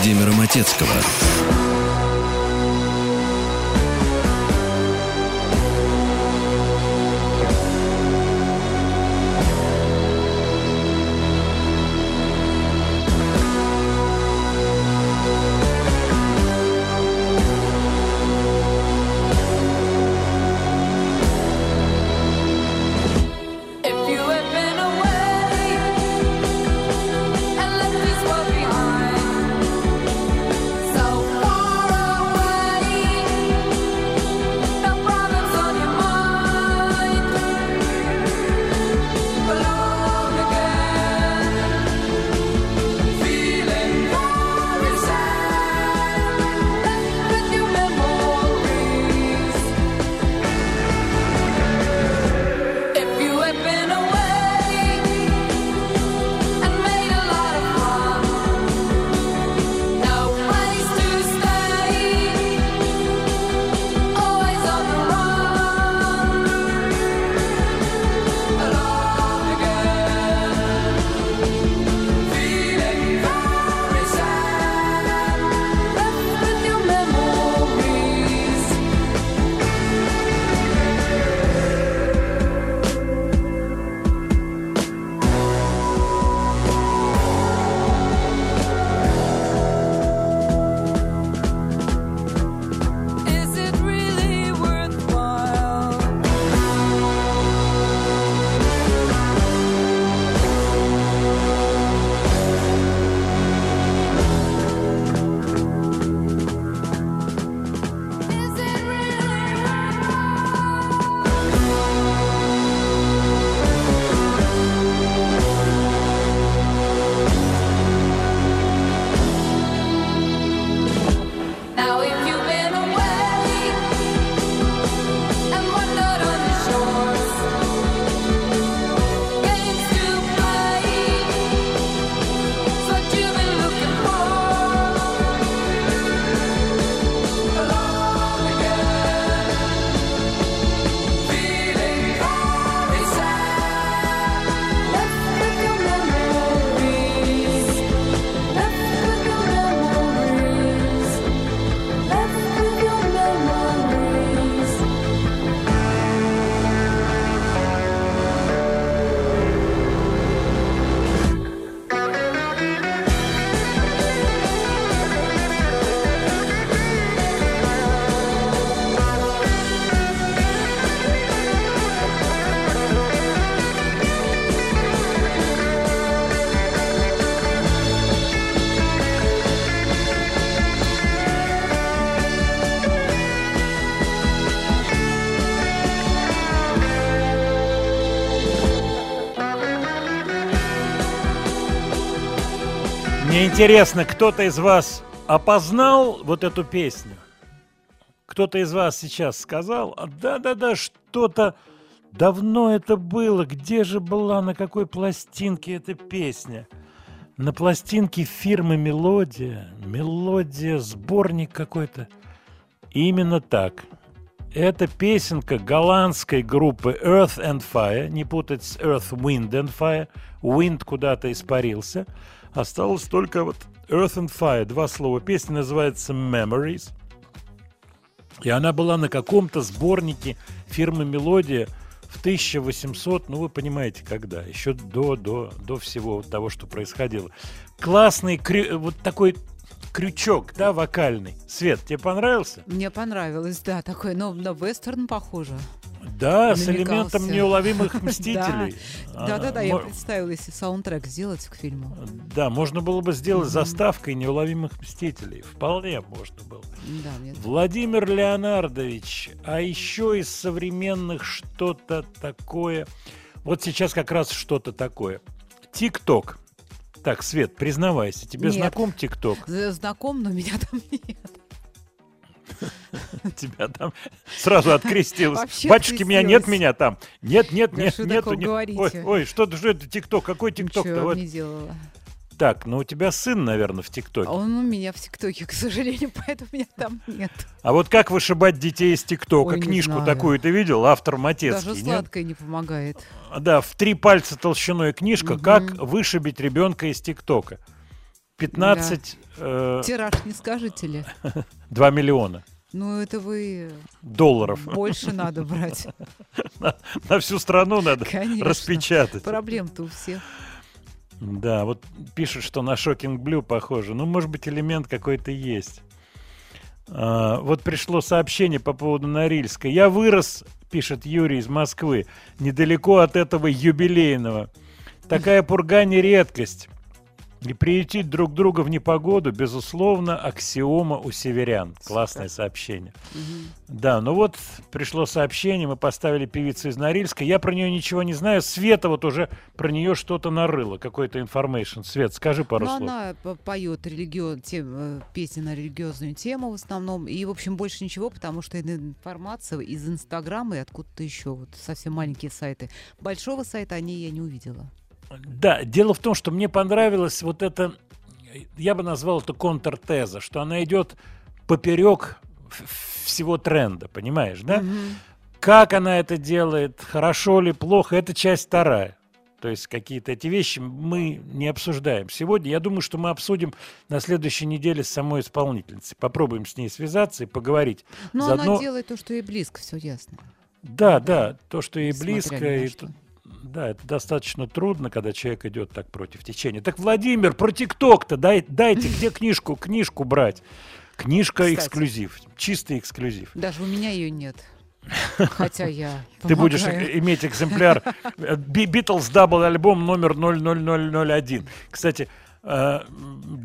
S6: Владимира Матецкого.
S1: Интересно, кто-то из вас опознал вот эту песню? Кто-то из вас сейчас сказал, «А, да-да-да, что-то давно это было, где же была, на какой пластинке эта песня? На пластинке фирмы «Мелодия», «Мелодия», сборник какой-то. Именно так. Это песенка голландской группы Earth and Fire, не путать с Earth, Wind and Fire. Wind куда-то испарился. Осталось только вот Earth and Fire, два слова. Песня называется Memories. И она была на каком-то сборнике фирмы «Мелодия» в 1800, ну вы понимаете, когда, еще до, до, до всего того, что происходило. Классный, крю- вот такой крючок, да, вокальный. Свет, тебе понравился?
S2: Мне понравилось, да, такой, но на вестерн похоже.
S1: Да, с элементом неуловимых мстителей.
S2: Да-да-да,
S1: А,
S2: я
S1: мо-
S2: представила, если саундтрек сделать к фильму.
S1: Да, можно было бы сделать заставкой неуловимых мстителей. Вполне можно было.
S2: Да,
S1: Владимир Леонардович, а еще из современных что-то такое. Вот сейчас как раз что-то такое. Тик-ток. Так, Свет, признавайся, тебе знаком ТикТок?
S2: знаком, но меня там нет.
S1: Тебя там сразу открестилась.
S2: Вообще
S1: Батюшки, меня нет меня там. Нет, нет,
S2: Да
S1: нет, нету. нет. Ой, ой, что, что это ТикТок? Какой ТикТок-то?
S2: Ничего
S1: Вот.
S2: не делала.
S1: Так, ну у тебя сын, наверное, в ТикТоке.
S2: Он у меня в ТикТоке, к сожалению, поэтому меня там нет.
S1: А вот как вышибать детей из ТикТока? Книжку
S2: знаю.
S1: такую ты видел? Автор Матецкий,
S2: Даже
S1: нет?
S2: сладкое не помогает.
S1: Да, в три пальца толщиной книжка
S2: Мгм.
S1: «Как вышибить ребенка из ТикТока». 15, э,
S2: Тираж не скажете ли?
S1: 2 миллиона
S2: Ну, это вы
S1: долларов.
S2: больше надо брать.
S1: На всю страну надо
S2: Конечно.
S1: распечатать.
S2: Проблем-то у всех.
S1: Да, вот пишут, что на Shocking Blue похоже. Ну, может быть, элемент какой-то есть. А, вот пришло сообщение по поводу Норильска. Я вырос, пишет Юрий из Москвы, недалеко от этого юбилейного. Такая пурга не редкость. И приютить друг друга в непогоду, безусловно, аксиома у северян. Классное сообщение. Да, ну вот пришло сообщение, мы поставили певицу из Норильска. Я про нее ничего не знаю. Света вот уже про нее что-то нарыла, какой-то information. Свет, скажи пару
S2: Ну,
S1: слов.
S2: она по- поет религио... тем, э, песни на религиозную тему в основном. И, в общем, больше ничего, потому что информация из Инстаграма и откуда-то еще. Вот совсем маленькие сайты. Большого сайта о ней я не увидела.
S1: Да, дело в том, что мне понравилось вот это, я бы назвал это контртеза, что она идет поперек всего тренда, понимаешь, да? Как она это делает, хорошо ли, плохо, это часть вторая. То есть какие-то эти вещи мы не обсуждаем. Сегодня я думаю, что мы обсудим на следующей неделе с самой исполнительницей. Попробуем с ней связаться и поговорить.
S2: Но
S1: Заодно-
S2: она делает то, что ей близко, все ясно.
S1: Да, да, то, что ей близко, и
S2: что.
S1: Да, это достаточно трудно, когда человек идет так против течения. Так, Владимир, про ТикТок-то дай, дайте, где книжку, книжку брать? Книжка
S2: Кстати.
S1: эксклюзив, чистый эксклюзив.
S2: Даже у меня ее нет. Хотя я
S1: Ты будешь
S2: помогаю.
S1: иметь экземпляр э, Beatles double альбом номер 00001. Кстати, э,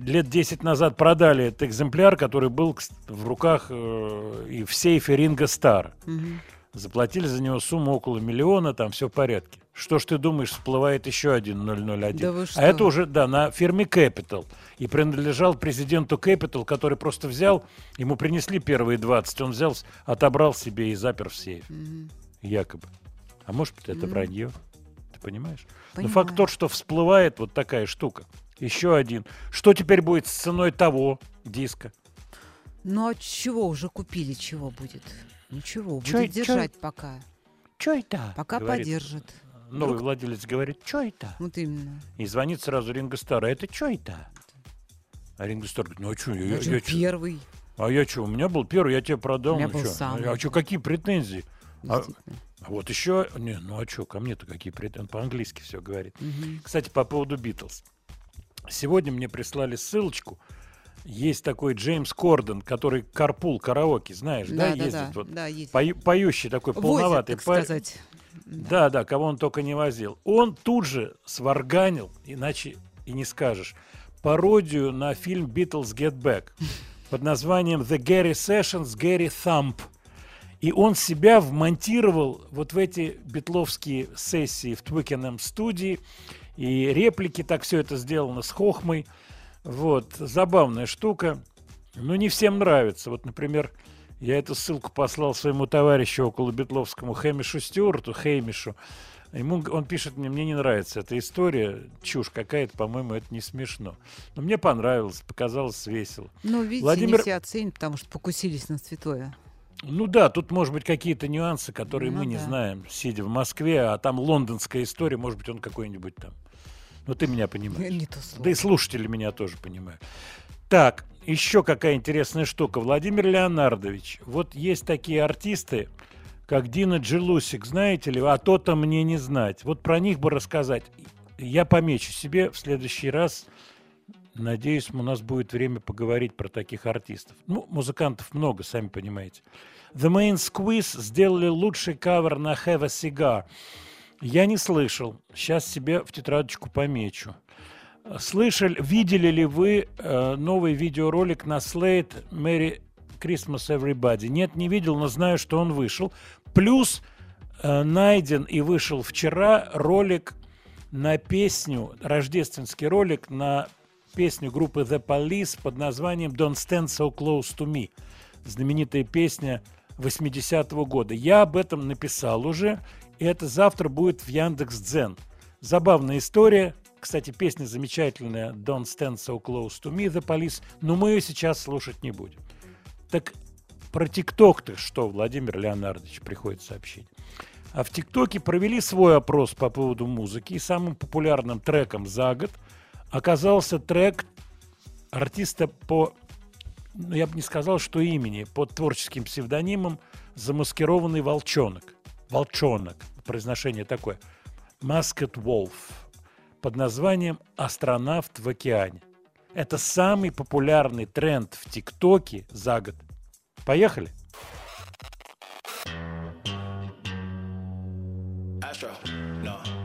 S1: лет 10 назад продали этот экземпляр, который был в руках э, и в сейфе Ринга Стар.
S2: Мгм.
S1: Заплатили за него сумму около миллиона, там все в порядке. Что ж ты думаешь, всплывает еще один 001?
S2: Да вы
S1: а
S2: что?
S1: это уже, да, на фирме Capital. И принадлежал президенту Capital, который просто взял, ему принесли первые 20, он взял, отобрал себе и запер в сейф.
S2: Мгм.
S1: Якобы. А может быть, это
S2: Мгм.
S1: вранье? Ты понимаешь? Но
S2: Понимаю.
S1: факт тот, что всплывает вот такая штука. Еще один. Что теперь будет с ценой того диска?
S2: Ну а чего уже купили, чего будет? Ничего,
S1: Чё-
S2: будет
S1: чё-
S2: держать пока.
S1: Что это?
S2: Пока
S1: Говорит.
S2: поддержит.
S1: Новый
S2: Вдруг-
S1: владелец говорит, что это?
S2: Вот именно.
S1: И звонит сразу Ринго Старр. А это что это? А Ринго Старр говорит, ну а что, я,
S2: Я
S1: я, я чё?
S2: первый.
S1: А я что, у меня был первый, я тебе продал.
S2: У меня
S1: ну
S2: был
S1: чё?
S2: самый.
S1: А что, какие претензии? А, а вот еще, не, ну а что, ко мне-то какие претензии? Он по-английски все говорит.
S2: Мгм.
S1: Кстати, по поводу Битлз. Сегодня мне прислали ссылочку. Есть такой Джеймс Корден, который карпул караоке, знаешь, да,
S2: Да,
S1: ездит
S2: да,
S1: вот.
S2: да,
S1: пою- поющий такой,
S2: Возит,
S1: полноватый
S2: так сказать.
S1: Да, да, кого он только не возил. Он тут же сварганил, иначе и не скажешь, пародию на фильм Beatles Get Back под названием The Gary Sessions Gary Thump. И он себя вмонтировал вот в эти битловские сессии в Twickenham студии. И реплики, так все это сделано с хохмой. Вот, забавная штука. Но не всем нравится. Вот, например, я эту ссылку послал своему товарищу около Бетловскому Хэмишу Стюарту, Хэмишу. Ему, он пишет мне, мне не нравится эта история, чушь какая-то, по-моему, это не смешно. Но мне понравилось, показалось весело.
S2: Ну, видите,
S1: Владимир-
S2: не все оценят, потому что покусились на святое.
S1: Ну да, тут, может быть, какие-то нюансы, которые
S2: Ну
S1: мы не
S2: да.
S1: знаем, сидя в Москве, а там лондонская история, может быть, он какой-нибудь там. Ну, ты меня понимаешь.
S2: Не то слово.
S1: Да и слушатели меня тоже понимают. Так, еще какая интересная штука. Владимир Леонардович. Вот есть такие артисты, как Дина Джелусик, знаете ли, а то-то мне не знать. Вот про них бы рассказать. Я помечу себе в следующий раз. Надеюсь, у нас будет время поговорить про таких артистов. Ну, музыкантов много, сами понимаете. The Main Squeeze сделали лучший кавер на Have a Cigar. Я не слышал. Сейчас себе в тетрадочку помечу. Слышали, видели ли вы э, новый видеоролик на Slate Merry Christmas Everybody? Нет, не видел, но знаю, что он вышел. Плюс э, найден и вышел вчера ролик на песню, рождественский ролик на песню группы The Police под названием Don't Stand So Close to Me. Знаменитая песня 80-го года. Я об этом написал уже, и это завтра будет в Яндекс.Дзен. Забавная история. Кстати, песня замечательная Don't Stand So Close to Me, The Police, но мы ее сейчас слушать не будем. Так про ТикТок-то что, Владимир Леонардович, приходит сообщение. А в ТикТоке провели свой опрос по поводу музыки, и самым популярным треком за год оказался трек артиста по, ну, я бы не сказал, что имени, под творческим псевдонимом замаскированный волчонок. Волчонок, произношение такое. Маскет Wolf под названием «Астронавт в океане». Это самый популярный тренд в ТикТоке за год. Поехали?
S7: Astro, no.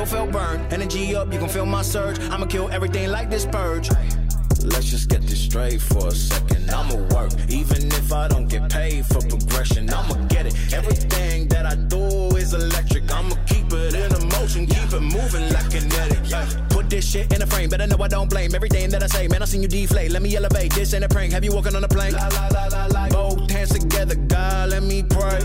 S7: felt burned. Energy up, you can feel my surge. I'ma kill everything like this purge. Let's just get this straight for a second. I'ma work, even if I don't get paid for progression. I'ma get it. Everything that I do is electric. I'ma keep it in a motion, keep it moving like kinetic. Yeah. Put this shit in a frame, better know I don't blame everything that I say. Man, I seen you deflate. Let me elevate. This ain't a prank. Have you walking on a plane? La, la, la, la, la. Both hands together, God, let me pray.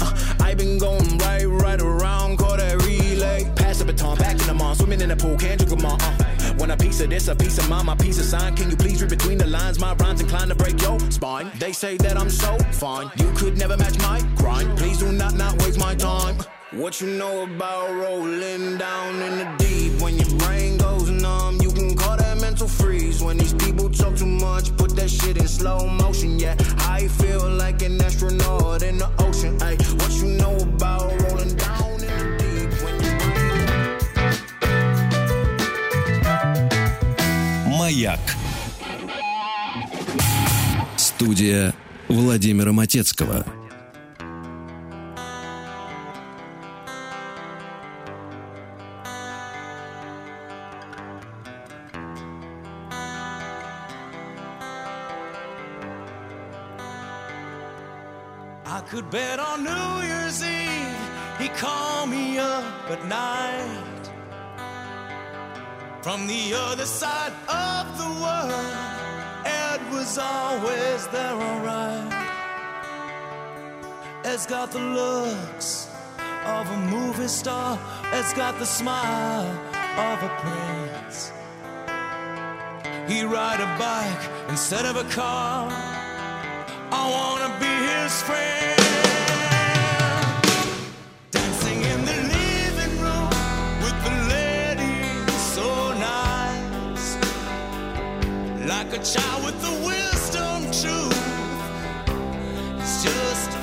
S7: Uh, I been going right, right around, call that relay. The baton, back in the mall, swimming in the pool, can't drink 'em all. Uh. When a piece of this, a piece of mine, my piece of sign. Can you please read between the lines? My rhymes inclined to break your spine. They say that I'm so fine. You could never match my grind. Please do not not waste my time. What you know about rolling down in the deep? When your brain goes numb, you can call that mental freeze. When these people talk too much, put that shit in slow motion. Yeah, I feel like an astronaut in the ocean. Ay, what you know about
S6: Маяк. Студия Владимира Матецкого.
S8: From the other side of the world. Ed was always there, alright. Ed's got the looks of a movie star. Ed's got the smile of a prince. He ride a bike instead of a car. I wanna be his friend. Like a child with the wisdom truth. He's just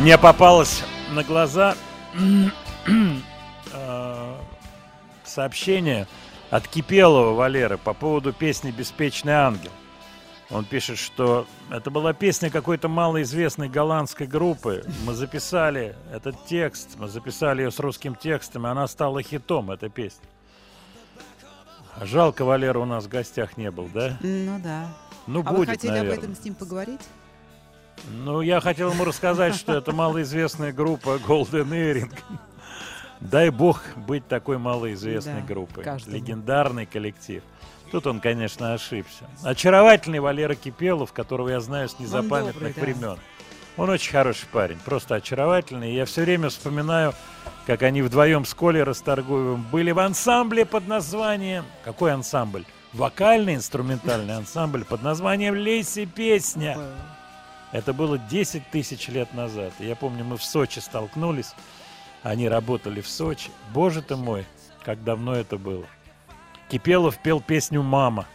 S1: Мне попалось на глаза э, сообщение от Кипелова Валеры по поводу песни «Беспечный ангел». Он пишет, что это была песня какой-то малоизвестной голландской группы. Мы записали этот текст, мы записали ее с русским текстом, и она стала хитом, эта песня. Жалко, Валера у нас в гостях не был, да?
S2: Ну да.
S1: Ну,
S2: а
S1: будет,
S2: вы хотели
S1: наверное.
S2: об этом с ним поговорить?
S1: Ну, я хотел ему рассказать, что это малоизвестная группа Golden Earring. Дай бог быть такой малоизвестной
S2: Да,
S1: группой.
S2: каждому.
S1: Легендарный коллектив. Тут он, конечно, ошибся. Очаровательный Валера Кипелов, которого я знаю с незапамятных
S2: добрый, да.
S1: времен. Он очень хороший парень, просто очаровательный. Я все время вспоминаю, как они вдвоем с Колей Расторгуевым были в ансамбле под названием... Какой ансамбль? Вокальный инструментальный ансамбль под названием «Лейси песня». Это было 10 тысяч лет назад. Я помню, мы в Сочи столкнулись. Они работали в Сочи. Боже ты мой, как давно это было. Кипелов пел песню «Мама».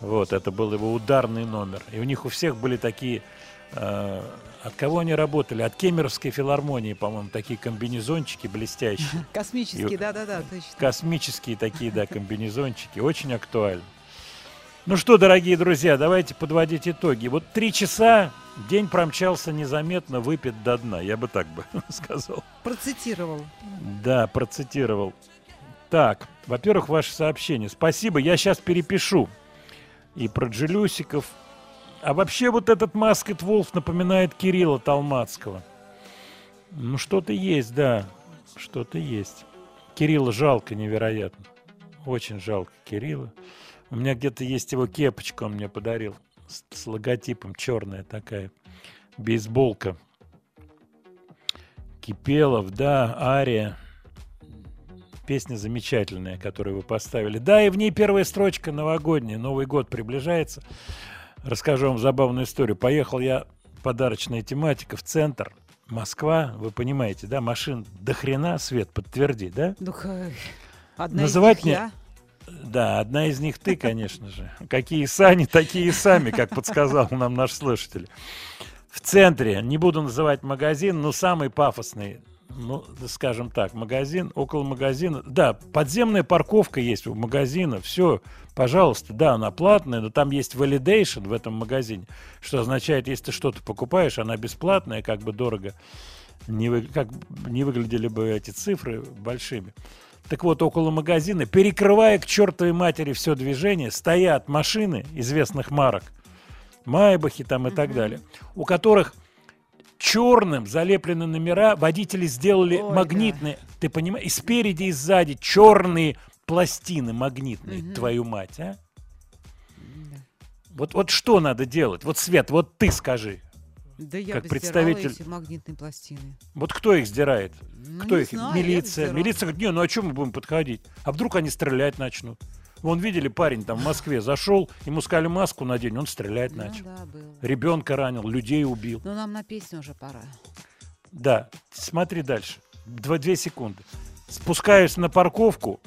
S1: Вот, это был его ударный номер. И у них у всех были такие... э, от кого они работали? От Кемеровской филармонии, по-моему, такие комбинезончики блестящие.
S2: Космический,
S1: И-
S2: да-да-да.
S1: Космические такие, да, комбинезончики. Очень актуально. Ну что, дорогие друзья, давайте подводить итоги. Вот три часа день промчался незаметно, выпит до дна. Я бы так бы сказал.
S2: Процитировал.
S1: Да, процитировал. Так, во-первых, ваше сообщение. Спасибо, я сейчас перепишу. И про Джилюсиков. А вообще вот этот Маскет Волф напоминает Кирилла Талмацкого. Ну, что-то есть, да. Что-то есть. Кирилла жалко невероятно. Очень жалко Кирилла. У меня где-то есть его кепочка, он мне подарил. С, с логотипом черная такая. Бейсболка. Кипелов, да, Ария. Песня замечательная, которую вы поставили. Да, и в ней первая строчка новогодняя. Новый год приближается. Расскажу вам забавную историю. Поехал я, подарочная тематика, в центр. Москва, вы понимаете, да, машин до хрена, Свет, подтверди, да?
S2: Ну, одна
S1: Называть
S2: из них
S1: мне-
S2: я.
S1: Да, одна из них ты, конечно же. Какие сани, такие сами, как подсказал нам наш слушатель. В центре, не буду называть магазин, но самый пафосный, ну, скажем так, магазин, около магазина. Да, подземная парковка есть у магазина, все, пожалуйста, да, она платная, но там есть validation в этом магазине, что означает, если ты что-то покупаешь, она бесплатная, как бы дорого не, вы- как не выглядели бы эти цифры большими. Так вот, около магазина, перекрывая к чертовой матери все движение, стоят машины известных марок, Майбахи там и так далее, у которых черным залеплены номера, водители сделали
S2: Ой,
S1: магнитные, ты понимаешь, и спереди, и сзади черные пластины магнитные,
S2: Мгм.
S1: твою мать, а? Вот, вот что надо делать? Вот, Свет, вот ты скажи.
S2: Да я
S1: как
S2: бы
S1: представитель-
S2: эти магнитные пластины.
S1: Вот кто их сдирает?
S2: Ну,
S1: Кто
S2: не
S1: их?
S2: знаю,
S1: Милиция. Милиция говорит, не, ну а чем мы будем подходить? А вдруг они стрелять начнут? Вон видели, парень там в Москве зашел, ему сказали маску надень, он стрелять
S2: Ну
S1: начал.
S2: да, было.
S1: Ребенка ранил, людей убил.
S2: Ну, нам на песню уже пора.
S1: Да, смотри дальше. Два, две секунды. Спускаюсь на парковку.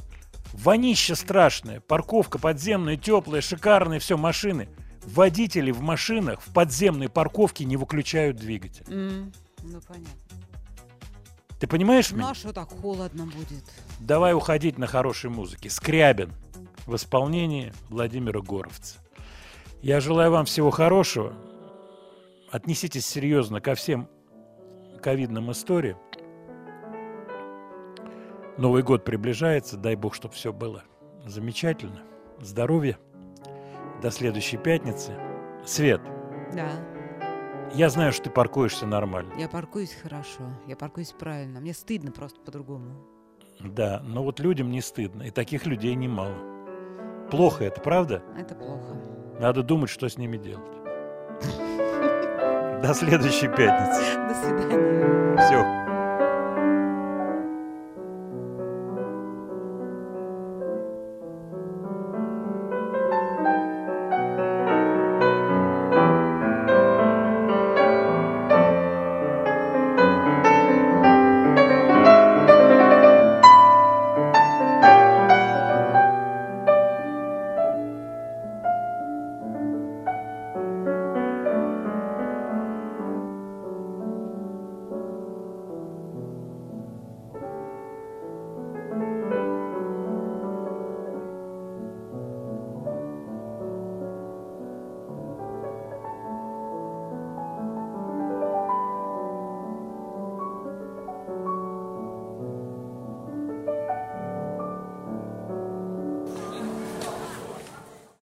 S1: Вонище страшное. Парковка подземная, теплая, шикарная, все, машины. Водители в машинах в подземной парковке не выключают двигатель.
S2: М, Ну, понятно.
S1: Ты понимаешь
S2: Ну,
S1: меня?
S2: а что так холодно будет?
S1: Давай уходить на хорошей музыке. Скрябин в исполнении Владимира Горовца. Я желаю вам всего хорошего. Отнеситесь серьезно ко всем ковидным историям. Новый год приближается. Дай бог, чтобы все было замечательно. Здоровья. До следующей пятницы. Свет,
S2: Да,
S1: я знаю, что ты паркуешься нормально.
S2: я паркуюсь хорошо, я паркуюсь правильно. Мне стыдно просто по-другому.
S1: Да, но вот людям не стыдно. И таких людей немало. Плохо это, правда?
S2: Это плохо.
S1: Надо думать, что с ними делать. До следующей пятницы.
S2: До свидания.
S1: Все.